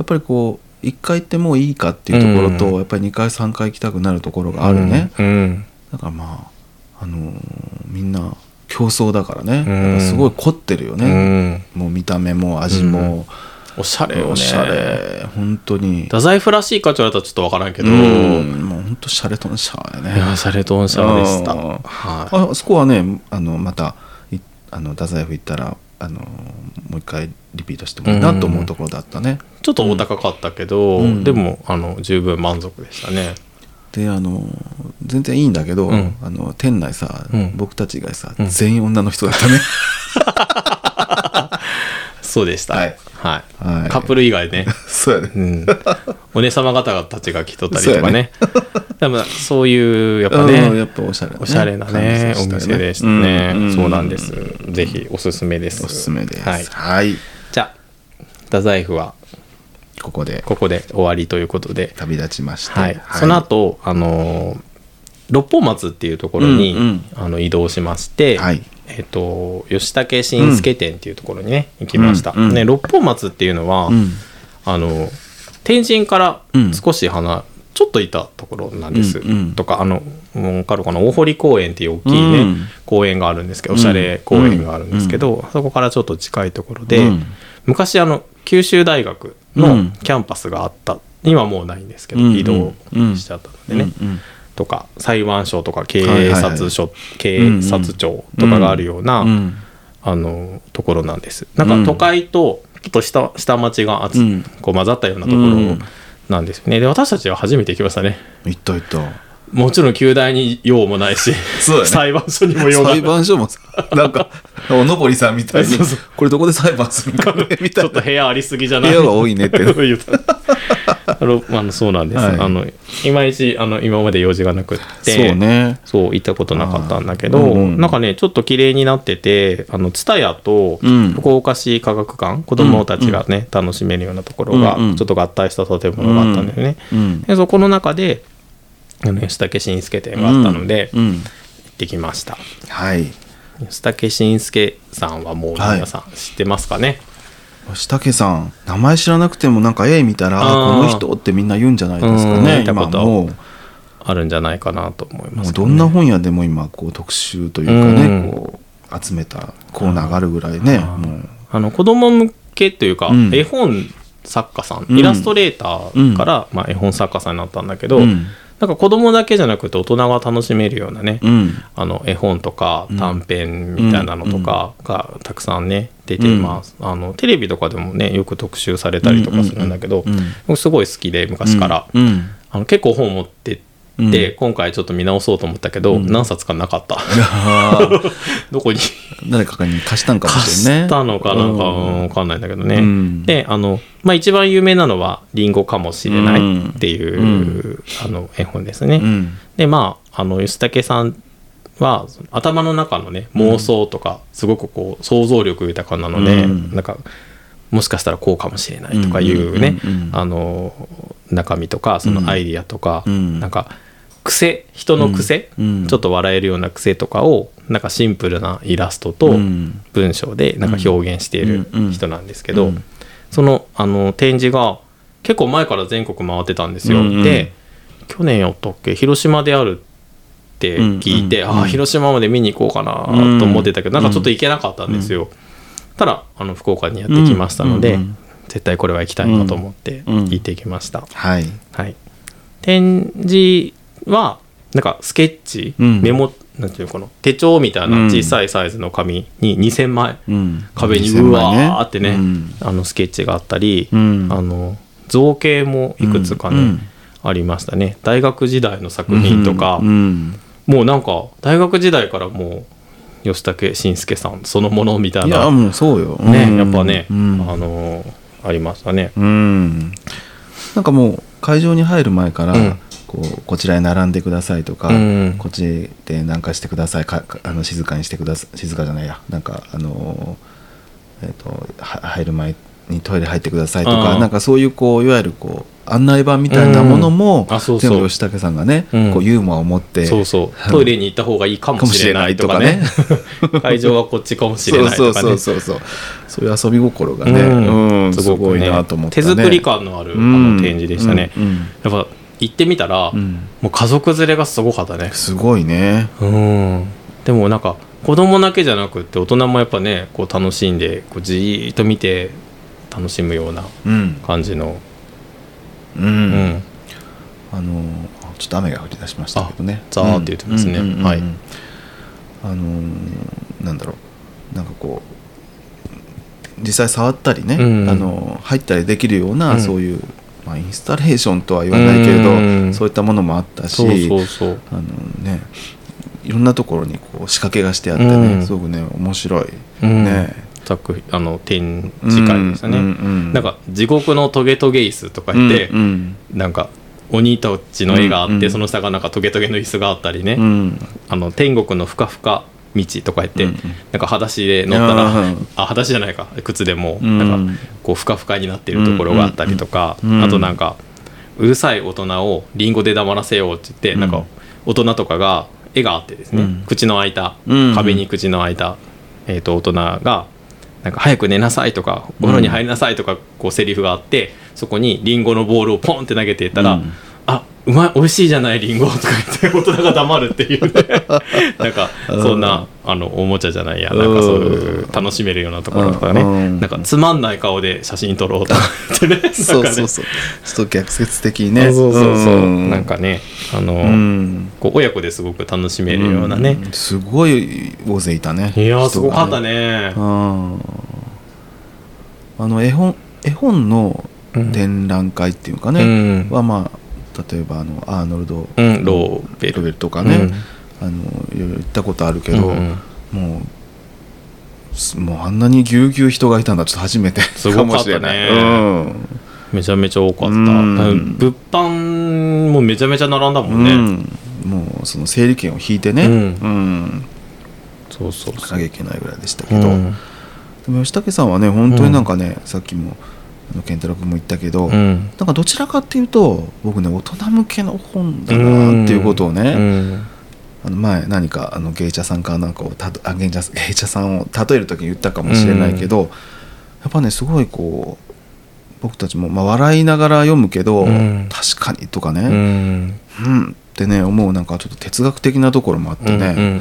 っぱりこう1回行ってもういいかっていうところと、うん。やっぱり2回3回行きたくなるところがあるね、だからまあ、あのーみんな競争だからね、すごい凝ってるようね、ん。もう見た目も味も、おしゃれよね。おしゃれ。本当に。太宰府らしいかって言われたらちょっとわからんけど、うん。もう本当シャレとんシャレね。いやシャレとンシャレでした、うん。はい。あそこはねあのまたいあの太宰府行ったらあのもう一回リピートしてもいいなと思うところだったね、ちょっとお高かったけど、うん。でもあの十分満足でしたね。であの全然いいんだけど、うん。あの店内さ、うん。僕たちがさ、うん全員女の人だったね そうでした。はい。はい。はい。カップル以外ね。そうやね。うん、お姉様方たちが来とったりとかね。でもそういうやっぱね、うんやっぱおしゃれ。なねおしゃれなねお店でしたね、うん。そうなんです。ぜひおすすめです。おすすめです。はい、はい。じゃあ太宰府はここで。ここで終わりということで、旅立ちまして。はい。その後あのー六本松っていうところに、あの移動しまして、はいえっと吉武新助店っていうところにね、行きました、うんうん。ね、六本松っていうのは、うん。あの天神からうん。少し離、ちょっといたところなんです、うんうん。とかあの分かるかな？大堀公園っていう大きいね、うん。公園があるんですけどおしゃれ公園があるんですけど、そこからちょっと近いところで、うん。昔あの九州大学のうん。キャンパスがあった。今もうないんですけど、うん。移動しちゃったのでね、とか裁判所とか警察署、警察庁とかがあるような、うんあのところなんです。なんか都会とちょっと下下町がこう混ざったようなとこうんろなんですよね。で私たちは初めて行きましたね。行った行ったもちろん旧大に用もないしそうだね。裁判所にも用がない。裁判所もさなんかおのぼりさんみたいにそうそうこれどこで裁判するんかねみたいな。ちょっと部屋ありすぎじゃない？部屋が多いねって。言ったあのあのそうなんです、はい。あのいまいちあの今まで用事がなくってそうね。そう行ったことなかったんだけど、あーうんうん。なんかねちょっと綺麗になっててあの蔦屋とうん。福岡市科学館子供たちがね、楽しめるようなところがうんうん。ちょっと合体した建物があったんだよね、うんでそこの中であの吉武新助店があったので、うん。うん。行ってきました。はい。吉武新助さんはもう皆さん知ってますかね、吉武さん名前知らなくてもなんか絵見たらこの人ってみんな言うんじゃないですかうん。ね今もう。あるんじゃないかなと思いますけもうどんな本屋でも今こう特集というかね、うん。こう集めたコーナーがあるぐらいね、うんもう。あの子供向けというか、うん。絵本作家さんうんイラストレーターから、まあ、絵本作家さんになったんだけど、うんなんか子供だけじゃなくて大人が楽しめるようなね、うん。あの絵本とか短編みたいなのとかがたくさんね出てます、あのテレビとかでもねよく特集されたりとかするんだけど、うんうんうん僕すごい好きで昔から、うん。あの結構本持ってって、うん。今回ちょっと見直そうと思ったけど、うん。何冊かなかった。どこに？誰かに貸したんかも貸しれんねしたのかなんかうん。分かんないんだけどね、うん。であの、まあ、一番有名なのは「リンゴかもしれない」っていう、うん。あの絵本ですね、うん。でまああの吉武さんは頭の中のね妄想とかすごくこう想像力豊かなので、うん。なんかもしかしたらこうかもしれないとかいうねあの中身とかそのアイディアとか、うん。なんか癖人の癖、うん。ちょっと笑えるような癖とかをなんかシンプルなイラストとうん。文章でなんか表現しているうん。人なんですけど、うん。そのあの展示が結構前から全国回ってたんですよ。うんうん。で去年やったっけ？広島であるって聞いて、うんうん。ああ広島まで見に行こうかなと思ってたけど、なんかちょっと行けなかったんですよ。ただあの福岡にやってきましたので、うんうん絶対これは行きたいなと思ってうん。行ってきました。はい。はい、展示はなんかスケッチ、うん。メモなんていうのかな手帳みたいな小さいサイズの紙に2000枚、うん。壁に2000う枚わーってね、うん。あのスケッチがあったり、うん。あの造形もいくつかね、うん。ありましたね。大学時代の作品とか、うん。もうなんか大学時代からもう吉武慎介さんそのものみたいいやなもうそうよ。ね、うん。やっぱね、うん。あのありましたね。うん。なんかもう会場に入る前から、うんこうこちらへ並んでくださいとか、うん。こっちで何かしてください。かかあの静かにしてください。静かじゃないや。なんかあのえっ、とは入る前にトイレ入ってくださいとか、うん。なんかそういうこういわゆるこう案内板みたいなものも、うん。あそうそう。全部吉武さんがね、うん。こうユーモアを持ってそうそう。トイレに行った方がいいかもしれないとかね。会場はこっちかもしれないとかね。そうそうそうそう。そういう遊び心がね、うん。うんすごいなと思った、ね、手作り感のある、あうん。の展示でしたね、やっぱ行ってみたら、うん。もう家族連れがすごかったね。すごいね。うん。でもなんか子供だけじゃなくって大人もやっぱねこう楽しんでこうじーっと見て楽しむようなうん。感じの、うん、うん。あのちょっと雨が降り出しましたけどね。あザーって言ってますね。うん。うん。うん。うん。はい。あのなんだろう。なんかこう実際触ったりね、うん。あの入ったりできるような、うん。そういう、まあ、インスタレーションとは言わないけれど、うん。そういったものもあったしそうそうそう。あのねいろんなところにこう仕掛けがしてあってね、うん。すごくね面白い、うん。ね。作品あの展示会でしたね、なんか地獄のトゲトゲ椅子とか言って、うん。なんか鬼たちの絵があって、うんうん。その下がなんかトゲトゲの椅子があったりね、うん。あの天国のふかふか道とか言って、うん。うんなんか裸足で乗ったら、うん。あ裸足じゃないか。靴でもうん。なんかこうふかふかになってるところがあったりとか、あとなんかうるさい大人をリンゴで黙らせようって言って、うん。なんか大人とかが絵があってですね、うん。口の開いた、うん。壁に口の開いた、えー、と大人がなんか早く寝なさいとかお風呂に入りなさいとかこうセリフがあってそこにリンゴのボールをポンって投げていったら、うまい美味しいじゃないリンゴとか言って大人が黙るっていうね。なんかそんなあのおもちゃじゃないやなんかそういう楽しめるようなところとかね。うん。なんかつまんない顔で写真撮ろうとか言ってね。そうそうそう。ちょっと逆説的にね。そうそうそうそう。うん。なんかねあの、うん。こう親子ですごく楽しめるようなね、うん。すごい大勢いたね。いやーすごかったね。ねうん。あの絵本絵本のうん。展覧会っていうかうね、ん。はまあ例えばあのアーノルド・うんローベル。ロベルとかね、あのいろいろ行ったことあるけど、うんうん。もうすもうあんなにぎゅうぎゅう人がいたんだ。ちょっと初めてすごかったね。かもしれない、うん。めちゃめちゃ多かった。うん。物販もめちゃめちゃ並んだもんね、うん。もうその整理券を引いてね、うん。うん。そうそうそう。なきゃいけないぐらいでしたけど、うん。でも吉武さんはね本当になんかね、さっきもあの健太郎君も言ったけど、うん。なんかどちらかっていうと僕ね大人向けの本だなっていうことをね、うん。あの前何かあの芸者さんかなんかをたとあ芸者芸者さんを例える時に言ったかもしれないけど、やっぱねすごいこう僕たちも、まあ、笑いながら読むけど、うん。確かにとかうね、ん。うん、ってね思うなんかちょっと哲学的なところもあってね、うんうん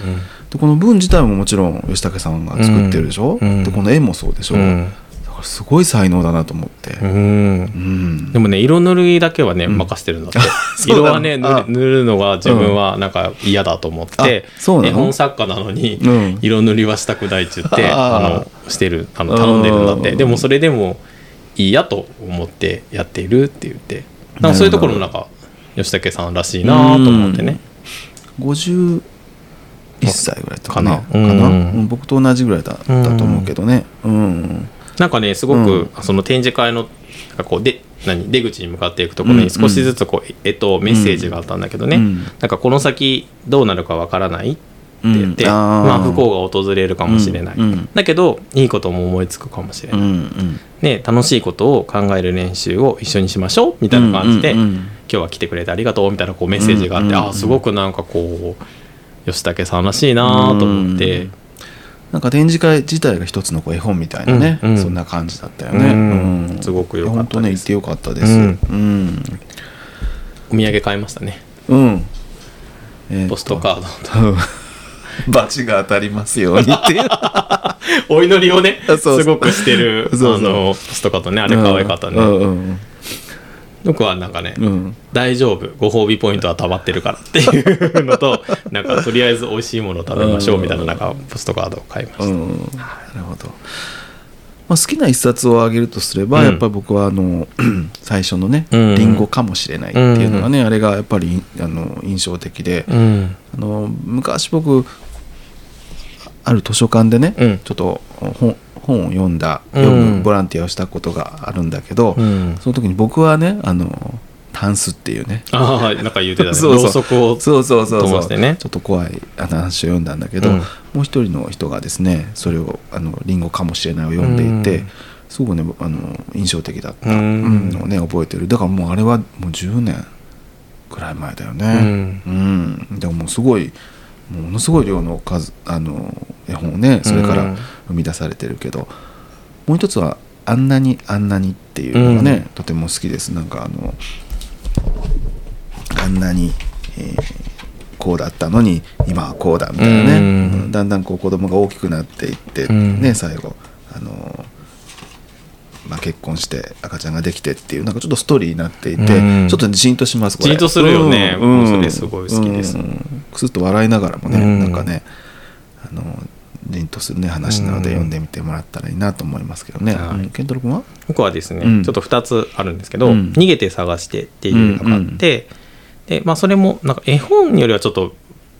でこの文自体ももちろん吉武さんが作ってるでしょ、うん。でこの絵もそうでしょ、うんすごい才能だなと思って、でもね色塗りだけはね、うん。任せてるんだって。色はね塗あるのが自分はなんか嫌だと思って、う絵本作家なのにうん。色塗りはしたくないって言って、あのしてるあの頼んでるんだって。うん。でもそれでもいいやと思ってやっているって言って。なんかそういうところもなんか吉武さんらしいなと思ってね。51歳ぐらいとかな。かかな僕と同じぐらいだだと思うけどね。うんなんかねすごく、その展示会のこうで何出口に向かっていくところに少しずつこう絵とメッセージがあったんだけどね、うん。なんかこの先どうなるかわからないって言って、うんまあ、不幸が訪れるかもしれない、うん。うんだけどいいことも思いつくかもしれうない、んうん。ね、楽しいことを考える練習を一緒にしましょうみたいな感じで、うんうんうん。今日は来てくれてありがとうみたいなこうメッセージがあって、うんうん。うんああすごくなんかこう吉武さんらしいなと思って、うんなんか展示会自体が一つのこう絵本みたいなね、うんうん。そんな感じだったよね、うん。うん。すごく良かったね行ってよかったです。ううん。んお土産買いましたね。うん、えーと。ポストカード。うんバチが当たりますようにっていう。お祈りをねすごくしてるそうそう。あのポストカードねあれ可愛かったね、うんうん僕はなんかね、うん。大丈夫。ご褒美ポイントは溜まってるからっていうのと なんかとりあえず美味しいものを食べましょうみたいななんかポストカードを買いました、うん、なるほど、まあ、好きな一冊を挙げるとすれば、うん。やっぱり僕はあの 最初のね「うん。リンゴかもしれない」っていうのがね、あれがやっぱりあの印象的で、うん。あの昔僕ある図書館でね、うん。ちょっと本本を読んだうん。読むボランティアをしたことがあるんだけど、うん。その時に僕はねあのタンスっていうねああなんか言ってたね。そうそう。そくをそうそうそうそう。ね。ちょっと怖いあの話を読んだんだけど、うん。もう一人の人がですねそれを「あのリンゴかもしれない」を読んでいて、うん。すごくねあの印象的だったのをね覚えてる。だからもうあれはもう10年くらい前だよね。うん、でももうすごいものすごい量の数あの絵本をねそれからうん。生み出されてるけど、もう一つは「あんなにあんなに」っていうのがね、うん。とても好きです。なんかあのあんなに、えーこうだったのに今はこうだみたいなね、うん。うんだんだんこう子供が大きくなっていって、うん。ね最後あのまあ、結婚して赤ちゃんができてっていうなんかちょっとストーリーになっていて、うん。ちょっとジーンとしますこれ。ジーンとするよね。うん。それすごい好きです。うん。くすっと笑いながらもね、うん。なんかねあのジーンとするね話なのでうん。読んでみてもらったらいいなと思いますけどね、はい。うん。ケントロ君は？僕はですね、うん。ちょっと2つあるんですけど「うん。逃げて探して」っていうのがあって、でまあ、それもなんか絵本よりはちょっと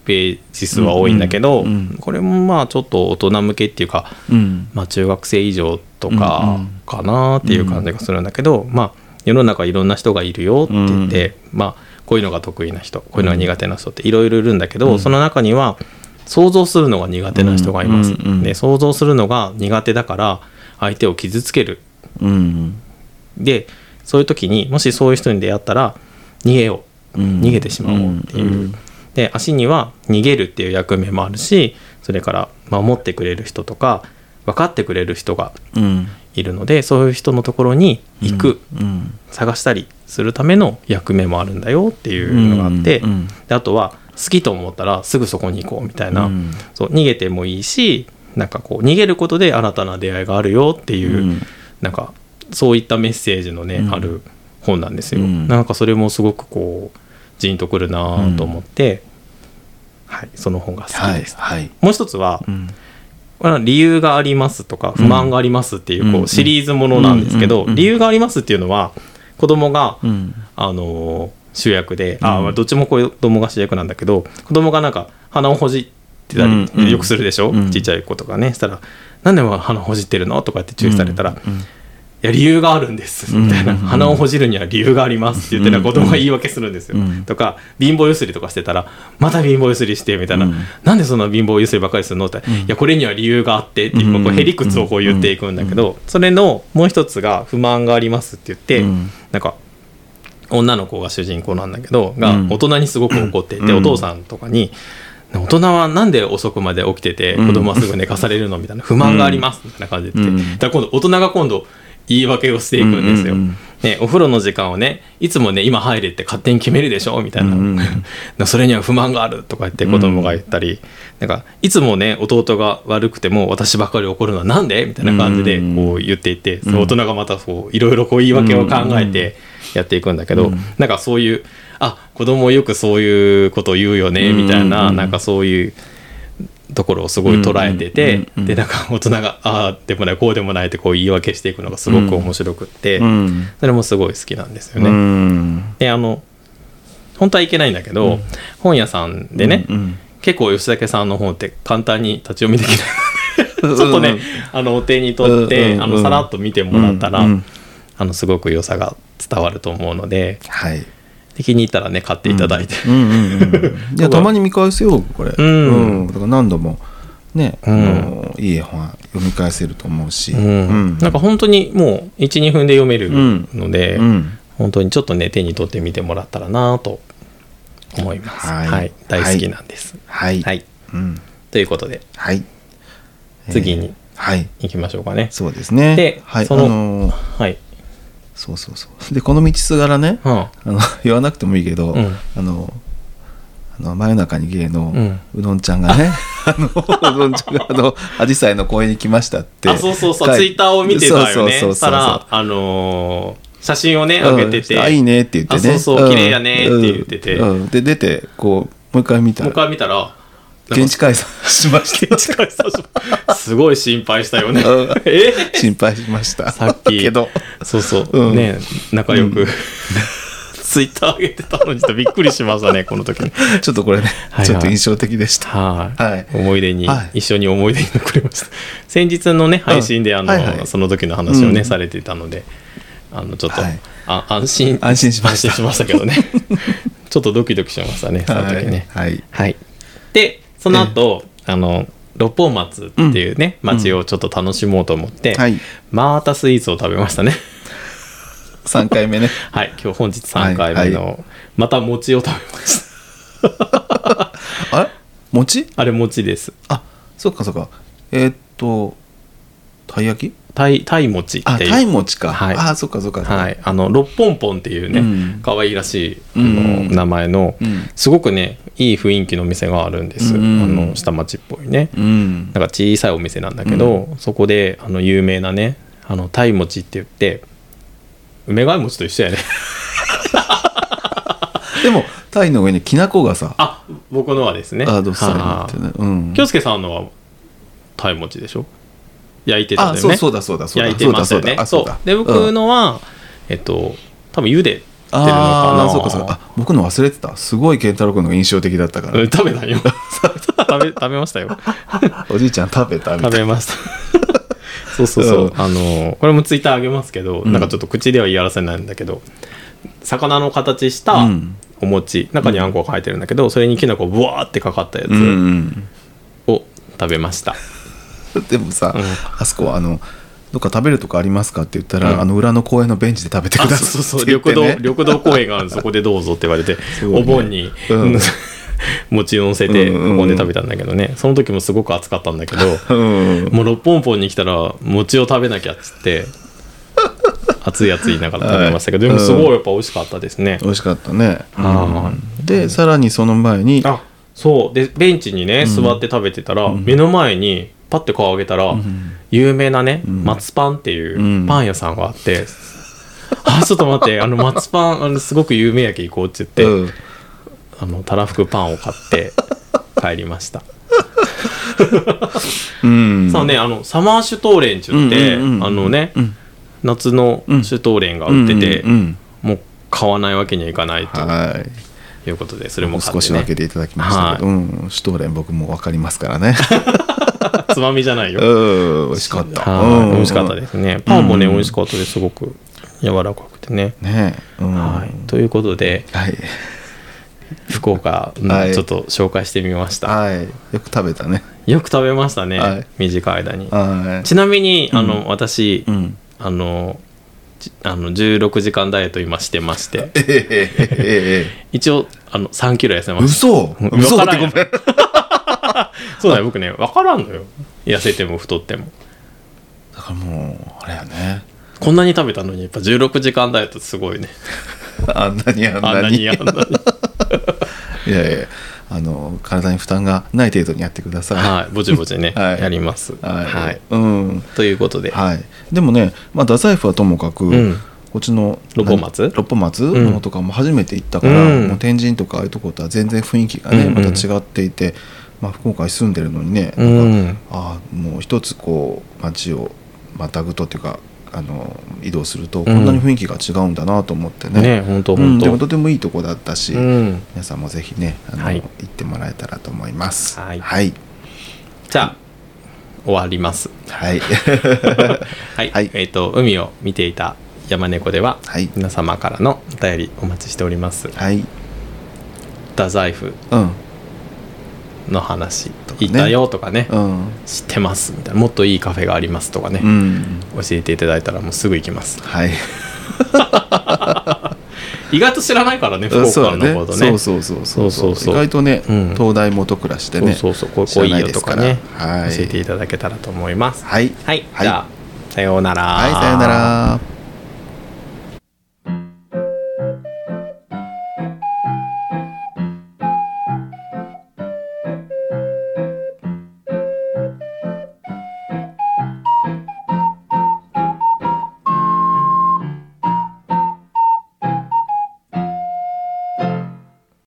ページ数は多いんだけど、これもまあちょっと大人向けっていうか、うん。まあ、中学生以上とかんかなっていう感じがするんだけど、まあ、世の中いろんな人がいるよって言って、まあこういうのが得意な人こういうのが苦手な人っていろいろいるんだけど、うん。その中には想像するのが苦手な人がいます、で想像するのが苦手だから相手を傷つける。うんでそういう時にもしそういう人に出会ったら逃げよう。うん。逃げてしまおうっていう、うんで足には逃げるっていう役目もあるしそれから守ってくれる人とか分かってくれる人がうん。いるのでそういう人のところに行く、うん。探したりするための役目もあるんだよっていうのがあって、うん。うん。であとは好きと思ったらすぐそこに行こうみたいな、うん。そう逃げてもいいしなんかこう逃げることで新たな出会いがあるよっていう、うん。なんかそういったメッセージのね、うん。ある本なんですよ、うん。なんかそれもすごくこうジーンとくるなと思って、はい、その本が好きです、はいもう一つは、理由がありますとか不満がありますっていう,、こうシリーズものなんですけど、理由がありますっていうのは子供が、あの主役で、ああどっちも子供が主役なんだけど子供がなんか鼻をほじってたり、よくするでしょ、うちっちゃい子とかねしたら「なんで鼻ほじってるの?」とかって注意されたら「いや理由があるんです」みたいな、鼻をほじるには理由があります」って言ってたら子供が言い訳するんですよ、うん。とか貧乏ゆすりとかしてたら「また貧乏ゆすりして」みたいな、うん。なんでそんな貧乏ゆすりばっかりするの?」っていやこれには理由があって」っていうへりくつをこう言っていくんだけど、それのもう一つが「不満があります」って言って、うん。なんか女の子が主人公なんだけどがうん。大人にすごく怒っていて、うん。お父さんとかに「大人はなんで遅くまで起きててうん。子供はすぐ寝かされるの?」みたいな不満がありますみたいな感じで言って、うん。だから今度大人が今度言い訳をしていくんですよ。うんうんうん。ね、お風呂の時間をねいつもね今入れって勝手に決めるでしょ？みたいな、うんうん それには不満があるとか言って子供が言ったり、なんかいつもね弟が悪くても私ばっかり怒るのはなんで？みたいな感じでうんこう言っていて、うん。大人がまたこういろいろこう言い訳を考えてやっていくんだけど、うんなんかそういうあ子供よくそういうことを言うよねみたいな、うん。なんかそういうところをすごい捉えてて、うんうんうんでなんか大人がああでもないこうでもないってこう言い訳していくのがすごく面白くって、うん。それもすごい好きなんですようね。ん。であの本当はいけないんだけど、本屋さんでね、うん結構吉武さんの本って簡単に立ち読みできない。ちょっとね、あのお手に取って、うんうんあのさらっと見てもらったら、うんうん。あのすごく良さが伝わると思うのではいで気に入ったらね買っていただいて、うん。うんうん いやたまに見返すよこれ。うん。だから何度もねあうん。のいい絵本は読み返せると思うし。うん。うん。なんか本当にもう12分で読めるので、うん。本当にちょっとね手に取ってみてもらったらなと思います、はい。はい、大好きなんです。はい。はい、うん。ということで。はい。次にえー。はい。行きましょうかね、そうですね。ではい。あそののーはい、そうそうそう。でこの道すがらねはあの 言わなくてもいいけど、うん。あのあの真夜中に芸のうどんちゃんがね、あのうどんちゃんがあの紫陽花の公園に来ましたってあそうそうそう。ツイッターを見てたよね。そしたらあのー写真をねうん上げてて、あいいねって言ってね。あそうそうん綺麗やねって言ってて。で出てこうもう一回見たもう一ら回見たら現地解散しました。現地解散しすごい心配したよね。うん。え？心配しました。さっき。けど。そうそう、うん。ね仲良く、ツイッター上げてたのにちょっとびっくりしましたねこの時に。ちょっとこれね、はいちょっと印象的でした。はい、はい。思い出に、はい。一緒に思い出に残りました。先日のね配信であの、はいはい。その時の話をね、うん。されていたのであのちょっと、はい。あ安心。安心しました。安心しましたけどね。ちょっとドキドキしましたねその時ね。はい。はい、でその後、あの六本松っていうね、街をちょっと楽しもうと思って、はい。またスイーツを食べましたね。3回目ね。はい今日本日3回目の、はまた餅を食べました。あれ？餅？あれ餅です。あそっかそっか。えーっとたい焼き？タイタイ餅っていう。あたい餅か、はい。あそっかそっか。はい、あの六本ポンっていうね、うん。可愛らしいあの、うん名前の、うん。すごくねいい雰囲気の店があるんです、うん。あの下町っぽいね、うん。なんか小さいお店なんだけど、そこであの有名なねあの鯛餅って言って梅貝餅と一緒やね。でもタイの上にきな粉がさあ僕のはですね。あどっさりなってね。うん。京介さんのは鯛餅でしょ？焼いてたんだよね。あそうだそうだそうだ。焼いてましたよね。そうあそうだ。で僕うん。のは、えっと多分茹でてるのかあな。あそうかそうか。あ僕の忘れてた。すごい健太郎君のが印象的だったから、うん食べたよ。食べ食べましたよ。おじいちゃん食べた？食べました。そうそうそう、うん。あのこれもツイッターあげますけど、うん。なんかちょっと口では言い表せないんだけど魚の形したうん。お餅、中にあんこが入ってるんだけどそれにきな粉ブワーってかかったやつを食べました、でもさ、うん。あそこはあのどっか食べるとこありますかって言ったら、うん。あの裏の公園のベンチで食べてくあだそうそう。さいってそう緑道緑道公園があるそこでどうぞって言われて、ね。お盆に、うん。餅を乗せてうんうんうん。運んで食べたんだけどね。その時もすごく暑かったんだけどうんもう六本本に来たら餅を食べなきゃっつって 熱い熱いながら食べましたけど、はい。でもすごいやっぱ美味しかったですね、美味しかったね、でさらにその前にあそう。でベンチにね座って食べてたら、目の前にパッて顔上げたら、有名なね、ん。松パンっていううん。パン屋さんがあって、あちょっと待ってあの松パンあのすごく有名やけ行こうって言って、うん。あのたらふくパンを買って帰りました、うん。さあねあのサマーシュトーレンって言って、うんうんうんあのね、うん。夏のシュトーレンが売ってて、うんうんもう買わないわけにはいかないとうんはいいうことでそれも買って、少し分けね、ていただきましたけど、うん。シュトーレン僕も分かりますからね つまみじゃないよ。うん美味しかった。美味しかったですね。パンもね、うん美味しかったです。すごく柔らかくてね、ねうん。はい、ということではい。福岡、ちょっと紹介してみました。はい。よく食べたね。よく食べましたね、はい。短い間に。はい。ちなみにあの、うん。私、うん。あのじあの16時間ダイエット今してまして。えええええ一応あの3キロ痩せえました。嘘。うん嘘ってごめん そうだよ僕ね分からんのよ。痩せても太っても。だからもうあれやね。こんなに食べたのにやっぱ16時間ダイエットすごいね。あんなにあんあんなにあんなに。いやいやあの体に負担がない程度にやってください。はいぼちぼちね、はい。やります。はい、はい。うん。ということで、はい。でもねまあ太宰府はともかく、うん。こっちの六本松？何？六本松ん。の方とかも初めて行ったから、うん。もう天神とかああいうとことは全然雰囲気がね、うんうん。また違っていて、まあ、福岡に住んでるのにね、うん。ああもう一つこう街をまたぐとっていうかあの移動するとこんなに雰囲気が違うんだなと思ってね,、ね本当うん、本当、でもとてもいいとこだったし、うん。皆さんもぜひねあの、はい。行ってもらえたらと思います。はい。はい、じゃあ終わります。はい。はい、はい。えっ、と海を見ていた山猫では、はい。皆様からのお便りお待ちしております。はい。太宰府うんの話、かね。行ったよとかね、うん。知ってますみたいな。もっといいカフェがありますとかね、うん。教えていただいたらもうすぐ行きます。はい。意外と知らないからね福岡のことね。そうそうそうそうそう。そうそう意外とね、うん。東大元暮らしでねそうそうそう。ここいいよとかね、はい。教えていただけたらと思います。はい。はい、はい。じゃあさようなら。はいさようなら